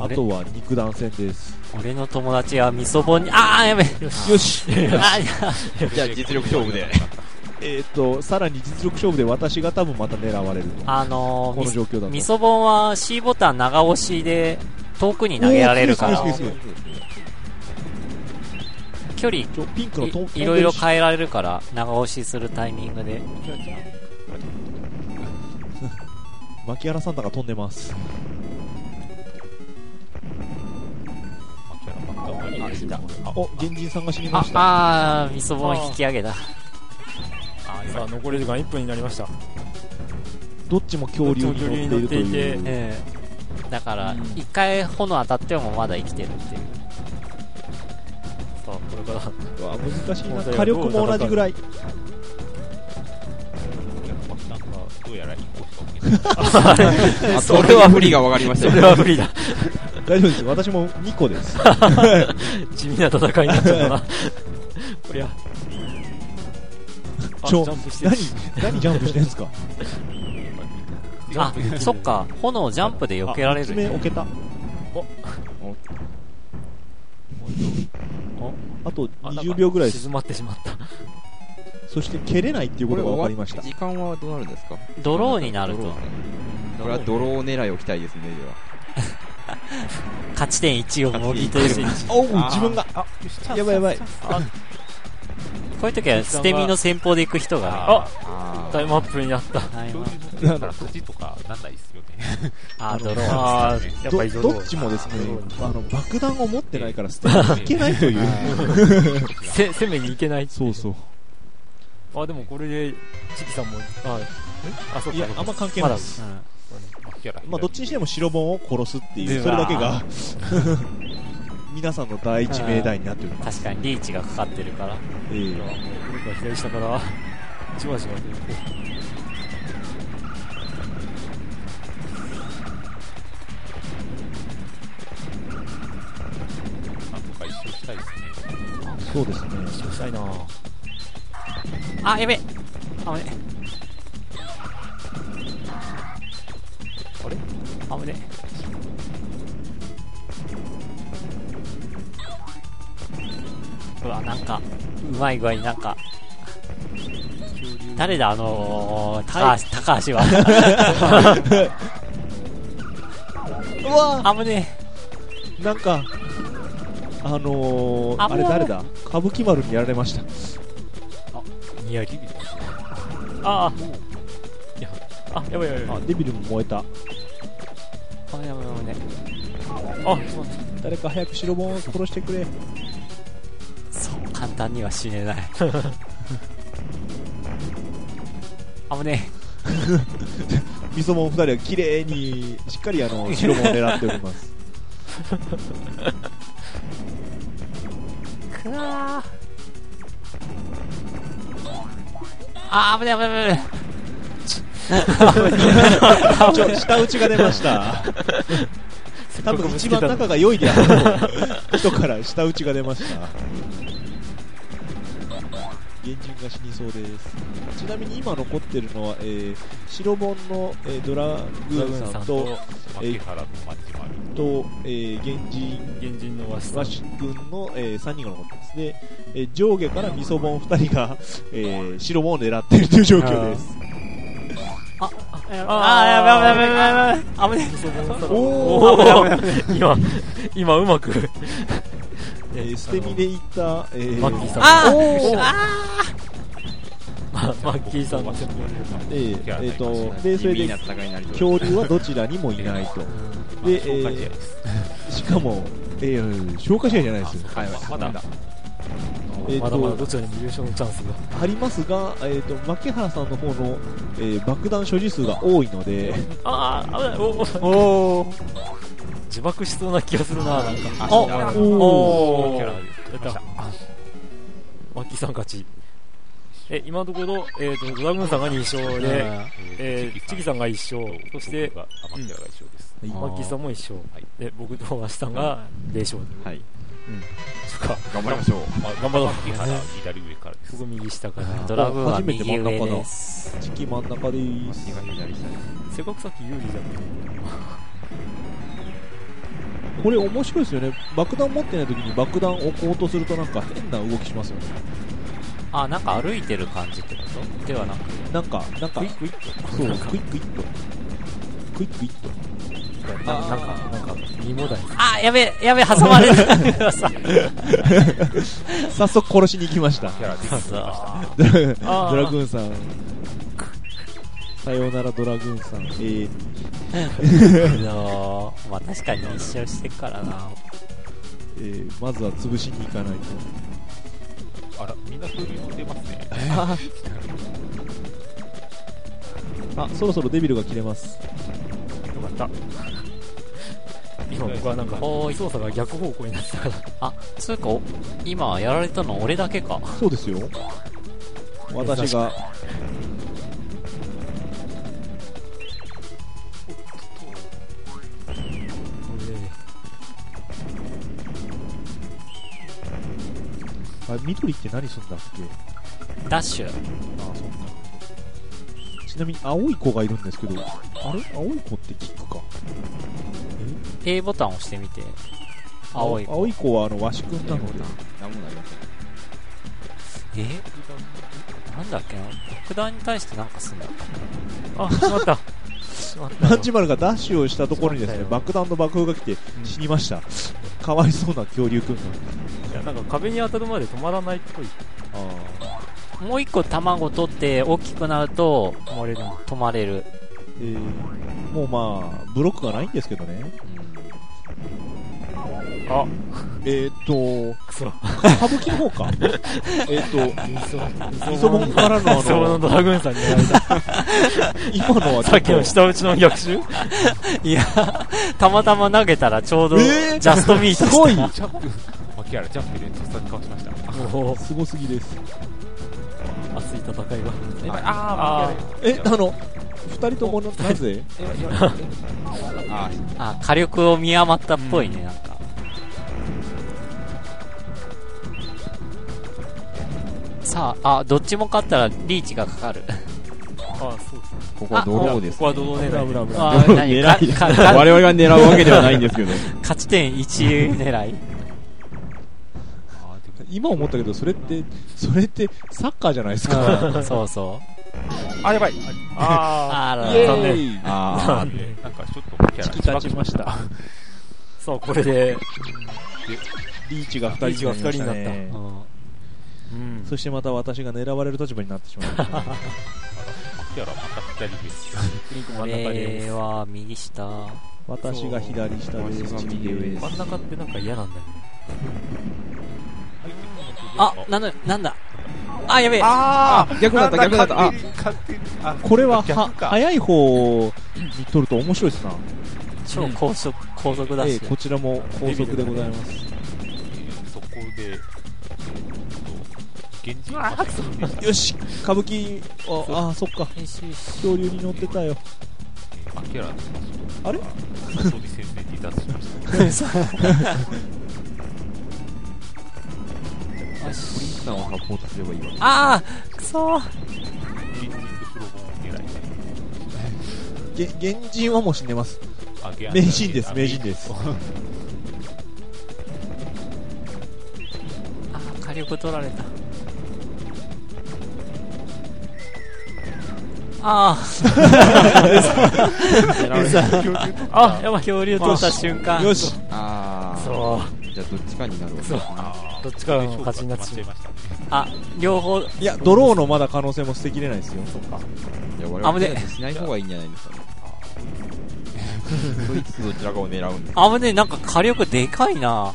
ー、あとは肉弾戦です。俺の友達は味噌本に、あー、やべえ。よし。あ、いや、じゃあ実力勝負で。えーっと、さらに実力勝負で私が多分また狙われると。あのー、この状況だと。味噌本は C ボタン長押しで遠くに投げられるから距離ピンクのいいろいろ変えられるから長押しするタイミングで 牧原サンタが飛んでます。あ原人さんが死にまあした。あー味噌本引き上げだあさあ、残り時間1分になりました。どっちも恐竜に乗っていてだから一回炎当たってもまだ生きてるっていうさあ、これから。うわ難しいな。火力も同じぐらい。どうやら 1個しかそれは不利が分かりましたそよれは無理だ。大丈夫です。私も2個です。地味な戦いになっちゃったな。こりゃ。あちょジャンプしてる何、何ジャンプしてんすか？あそっか炎ジャンプで避けられる置けた。おあとあなん20秒ぐらいです。静まってしまった。そして蹴れないっていうことが分かりました。時間はどうなるんですか？ドローになるとこれはドロー狙いを期待ですね、では。勝ち点1をもぎ取るおう、自分が。やばいやばい。こういう時は捨て身の先方で行く人がああタイムアップになった。はい恐竜のだから勝ちとかなんないっすよね。あドローあー、やっどぱりドローどっちもですねあの、爆弾を持ってないから捨てにいけないという。せ攻めに行けない。そうそう。あ、でもこれで、チキさんも、あ、え？あ、そっか。いや、あんま関係ないです。まあ、どっちにしても白本を殺すっていう、うそれだけわが、皆さんの第一命題になっております。確かにリーチがかかってるからええこれが左下から、じわじわと。なんとか一周したいですね。そうですね。したいなあやべえあぶねあれ？あぶねうわなんかうまい具合になんか誰だあのー、高橋、高橋はうわあぶねなんか、あのー、ああれ誰だ？歌舞伎丸にやられました。ニヤリ。ああ。いや、あ、やばいやばいやばい。、あデビルも燃えた。あぶねあぶねあぶねあ、誰か早く白本を殺してくれ。単には死ねない あぶねみそもん二人は綺麗に、しっかりあの、白本を狙っております。くわーあー危ない危ない危ない ちょ、下打ちが出ました。多分一番仲が良いであろう人から下打ちが出ました。原人が死にそうですちなみに今残ってるのは、えー白本の、えードラグーンさんと牧原のまんじまる。と、えー原人原人の和紙君の、え3人が残ってますで、えー上下から味噌本2人が、えー白本を狙っているという状況ですあー、やばいやばいやばいやばいやばい。危ねおおお、ー今今うまくえー捨て身でいった、えーマッキーさん。あおー。マッキーさんの。えーえーとにでそれで恐竜はどちらにもいないと。で、え。ーしかも、えー消化試合じゃないですよ。はいまだ、えーとまだまだどちらにも優勝のチャンスが。ありますが、えー、と牧原さんの方の、えー爆弾所持数が多いので。ああ危ない。おおー自爆しそうな気がするななんか。おおーおキャラでやった。マッキーさん勝ち。え今のところ、えー、とドラグーンさんが2勝え。で、うん。えーチキさんが1勝。そしてマッキーさんも1勝、はい。で僕とワシさんが0勝ではい。そっか。頑張りましょう。まあ頑張ろう。左上からです。僕右下から。ドラグーンは初めて右上真ん中だです。チキ真ん中で右ーがす左下せっかくさっき有利だったこれ面白いですよね。爆弾持ってない時に爆弾置こうとするとなんか変な動きしますよね。あ、なんか歩いてる感じってこと？ではなく。なんかなんかクイックイッとそうクイックイッとクイックイッとななんかなんか身もだにあ、やべえ、やべえ、挟まれる。早速殺しに行きました。ドラグーンさんさようならドラグーンさん。永遠に、のまあ確かに一勝してっからな。えーまずは潰しに行かないと。あら、みんな恐竜出ますね。あそろそろデビルが切れます。よかった。今僕はなんかおーい操作が逆方向になってたから。あ、つうか、お今やられたの俺だけか。そうですよ。私が緑って何するんだっけ？ダッシュ。あそうか。ちなみに青い子がいるんですけどあれ？青い子ってキックか A ボタン押してみて。青い。青い子はあの和紙くんなので何もなりませんえ？なんだっけ？な爆弾に対してなんかすんだ。あしまった。し まったマンチマルがダッシュをしたところにですね爆弾の爆風が来て死にました、かわいそうな恐竜くんがなんか壁に当たるまで止まらないっぽい。あもう一個卵取って大きくなると止まれる。止まれる。えー、もうまあブロックがないんですけどね。あ。えーっとくそ歌舞伎の方か。えーっとみみそぼんからのの。のドラグーンさんにやられた今のはさっきの下打ちの逆襲いや、たまたま投げたらちょうど、えージャストミートすごいジャンプ、牧原、ジャンプでとっさにかわしました。もうすごすぎです。熱い戦いがあえあの二人ともななぜ？ああ、火力を見余ったっぽいね、なんか。さあ、あ、どっちも勝ったらリーチがかかる。あそうですね。ここはドローですここはドロー狙いブラブラあ、何か 狙いかか我々が狙うわけではないんですけど。勝ち点1狙い。今思ったけどそれってそれってサッカーじゃないですか。うんそうそう。あ、やばい。あ あら。イエ残念。ー。イあなんかちょっと牧原、チキ立ちました。そうこれで。リーチが二人が二人にねうんうん。そしてまた私が狙われる立場になってしまいましたね。牧原、また左上。リンクこれは右下。私が左下で真ん中ってなんか嫌なんだよねあ、なんだ、なんだ。あ、やべえ。ああ逆だった逆だった。あ。これはは早い方に取ると面白いですな、超高速、高速だしええ。こちらも高速でございます。そこで、現実。よし歌舞伎ああそっか。恐竜に乗ってたよ。あれ？早々に戦線離脱しました。よしさんをサポートすればいいわあーくそー。げ原人はもう死んでます。あゲア名人です名人です。あー火力取られた。あ あ、やばい。恐竜取った瞬間。よし。ああそじゃあどっちかになるわけどっちかの勝ちになってしまう。間違えました。ねあ両方。いや、ドローのまだ可能性も捨てきれないですよ。そうか。いや我々あぶねしない方がいいんじゃないですか。ねそいつどちらかを狙うんで。すあぶねえ。なんか火力でかいな。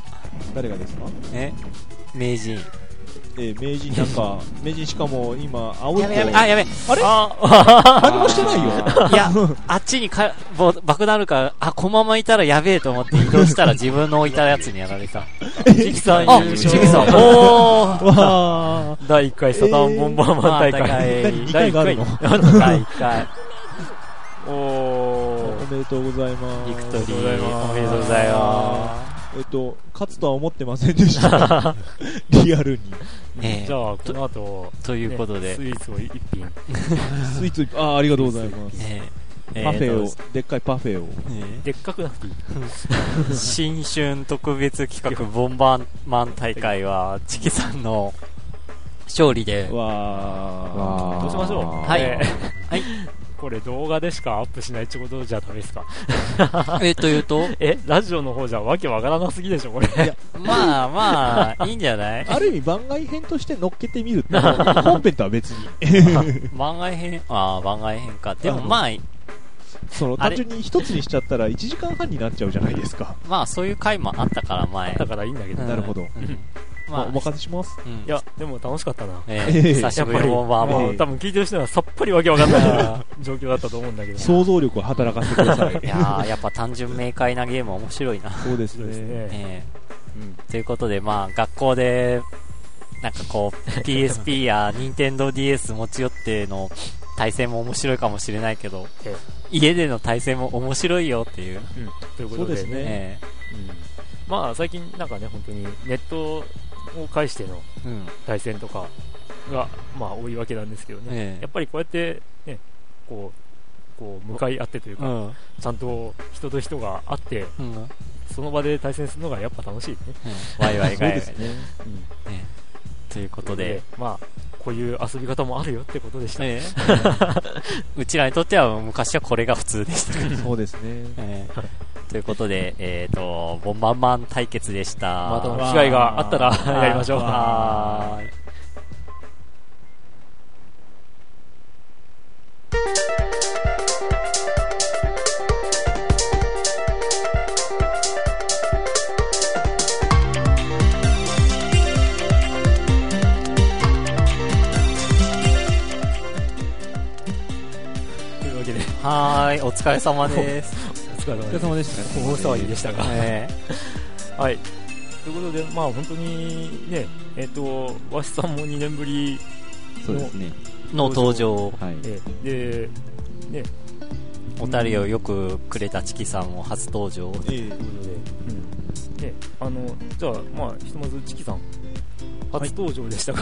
誰がですか？え？名人えー、名人なんか、名人しかも今、青いや子べやべあやべあれ？あ何もしてないよ。いやあっちにかぼ爆弾あるからあこのままいたらやべえと思って移動したら 自分の置いたやつにやられた。チキさんあ優チキさん。勝。おー。わ第1回サタンボンバーマン大会。何二回の？第1回。おおめでとうございます。ビクトリおめでとうございーます。おめでとうございまえっと、勝つとは思ってませんでした。リアルに。すねじゃあ、この後、ということでねスイーツを一品。スイーツ、あーありがとうございます。ねえパフェえを、でっかいパフェを。ーとねでっかくなくていい。新春特別企画ボンバーマン大会はチキさんの勝利でわわーどうしましょう。はいえーはいこれ動画でしかアップしないってことじゃダメですか？えというと？えラジオの方じゃわけわからなすぎでしょこれ。まあまあいいんじゃない？ーある意味番外編として乗っけてみるって、本編とは別に。番外編？ああ番外編かでもまあその、単純に一つにしちゃったら1時間半になっちゃうじゃないですか。まあそういう回もあったから前だからいいんだけど。うんなるほど。うんまあ、まあお任せします。うん。いや、でも楽しかったな。ええ。えー久しぶりのボンバーマンもう多分聞いてる人はさっぱりわけわかんない 状況だったと思うんだけど。想像力を働かせてください。いやーやっぱ単純明快なゲーム面白いな。そうですね。えうん。ーということでまあ学校でなんかこう PSP や NintendoDS 持ち寄っての対戦も面白いかもしれないけどえ家での対戦も面白いよっていう、うん。ということでね。そうですね。え。うん。まあ最近なんかね、本当にネットを介しての対戦とかが、まあ多いわけなんですけどね。ええやっぱりこうやって、ね、こう、こう向かい合ってというか、うんちゃんと人と人が会って、うんうんその場で対戦するのがやっぱ楽しいね。ワイワイガヤね。うん。ねということで、まあ、こういう遊び方もあるよってことでした。ええ うちらにとっては昔はこれが普通でした、そうですね。ええということで、えっ、と、ボンバンマン対決でした。また機会があったらやりましょう。はーいというわけで、はーい、お疲れ様です。お疲れ様でしたね。大騒ぎでしたが。えはい。ということで、まあ本当にね、えっ、と、わしさんも2年ぶり、そうですねえの登場、はいえで、ね、お便りをよくくれたチキさんも初登場。ええということで、うん。ね、あの、じゃあ、まあ、ひとまず、チキさん、初登場でしたが、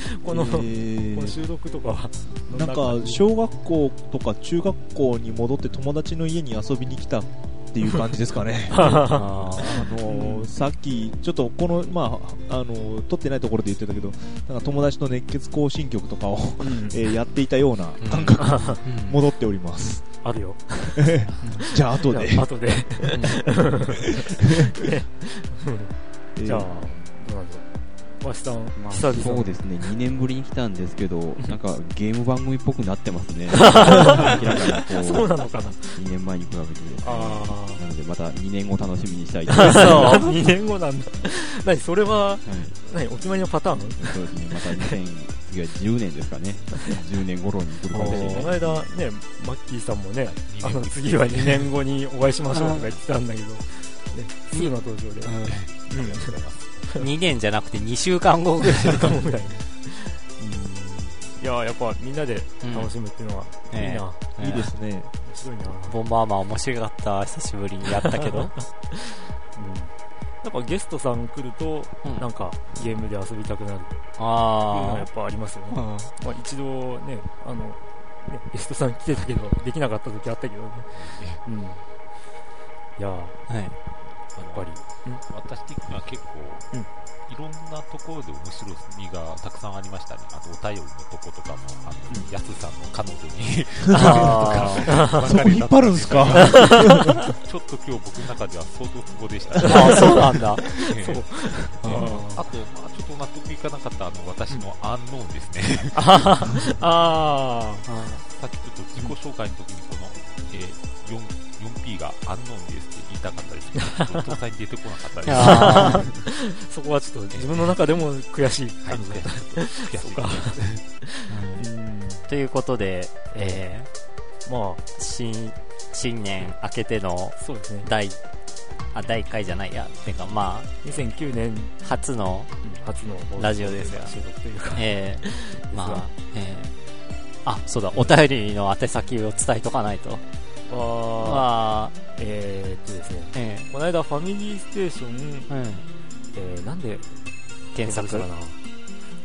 この、えーこの収録とかは、どなんか小学校とか中学校に戻って友達の家に遊びに来たっていう感じですかね。ああのーさっき、ちょっとこの、まあ、あのー撮ってないところで言ってたけど、なんか友達の熱血行進曲とかを、うんえーやっていたような感覚がー戻っております。あるよ。じゃあ、後でじ。ゃあ後で。えーじゃあ、どうなんだろう。わしさん、まあそうですね、2年ぶりに来たんですけど、なんかゲーム番組っぽくなってますね。明らかにこそうう、なのかな2年前に比べて。あなので、また2年後楽しみにしたいとあ。思います。そう ?2 年後なんだ。何それは、はい何お決まりのパターン？そうですね、また2000、次は10年ですかね。10年頃に来るかもしれない。この間ね、マッキーさんもね、あの次は2年後にお会いしましょうとか言ってたんだけど、ね、すぐの登場で。うん。2年じゃなくて2週間後ぐらい。かもぐらい。いややっぱみんなで楽しむっていうのは、うんいいな。ええいいですね。面白いな。ボンバーマン面白かった。久しぶりにやったけど。うん。やっぱゲストさん来ると、うんなんかゲームで遊びたくなるっていうのはやあっぱありますよね。あ。うんまあ、一度ね、あの、ね、ゲストさん来てたけど、できなかった時あったけどね。うん。いやー、やっはい。ぱり、私的には結構、うんいろんなところで面白みがたくさんありましたね。あと、お便りのとことかも、あの、うんやすさんの彼女に、あそこ引っ張るんすか？ちょっと今日僕の中では相当不合でしたね。ーあー、そうなんだ。ええそう。あのあーあと、まあちょっと納得いかなかった、あの、私のアンノーンですね。あさっきちょっと自己紹介の時に、この、えー、4、4P がアンノーンです言いたかったですけど、ちょっと答えに出てこなかったです。そこはちょっと自分の中でも悔しいはい、感じだった。悔しい。ということで、えまー、新、新年明けてのあ、そうですね。第、あ、第1回じゃないや。てか、ま2009年あ、初の、初のラジオですよ収録というか、えー、まあ、えー、あ、そうだ、お便りの宛先を伝えとかないと。ああ、えーっとですね、えこの間ファミリーステーション、ー、うん、えー、なんで検索。かな？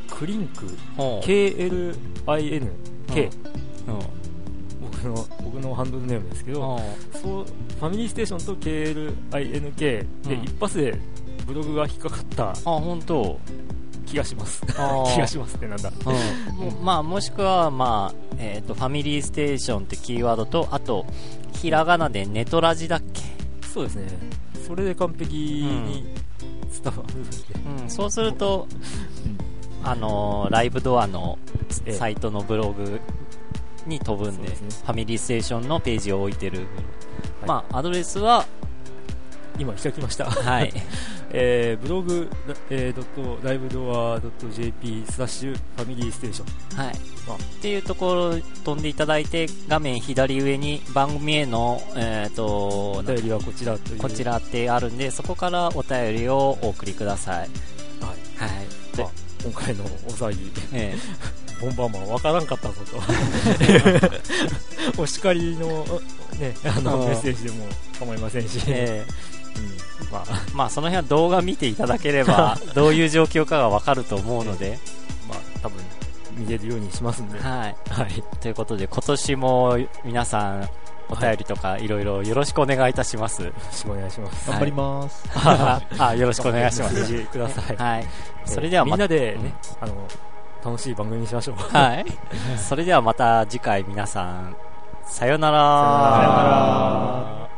クリンク、KLINK、う。ん。僕の、僕のハンドルネームですけど、う。んそう、ファミリーステーションと KLINK でうん。一発でブログが引っかかった。あ、本当。気がします。気がしますってなんだ。うん。もまあ、もしくは、まあ、えっ、と、ファミリーステーションってキーワードと、あと、ひらがなでネトラジだっけ？そうですね。それで完璧に伝わるうん、そうすると、あのーライブドアのええ。サイトのブログに飛ぶんで、そうですね。ファミリーステーションのページを置いてる。はい。まあ、アドレスは、今開きました。はい。えー、ブログ、えー、ドット、ライブドア .jp スラッシュファミリーステーション。はい。あっていうところ飛んでいただいて、画面左上に番組への、えっ、とお、便りはこちらという。こち。らってあるんで、そこからお便りをお送りください。はい。はい。であ今回のお騒ぎ、え ボンバーマンわからんかったぞと。お叱りの、ね、あの、うんメッセージでも構いませんし。ええうん、まあ、えまあ、その辺は動画見ていただければ、どういう状況かがわかると思うので、まあ、多分、見れるようにしますんで。はい。はい。ということで、今年も皆さん、お便りとかいろいろよろしくお願いいたします。よろしくお願いします。頑張ります。あ あ、よろしくお願いします。ください。はい。それではまみんなでね、あの、楽しい番組にしましょう。はい。それではまた次回皆さん、さよなら。さよなら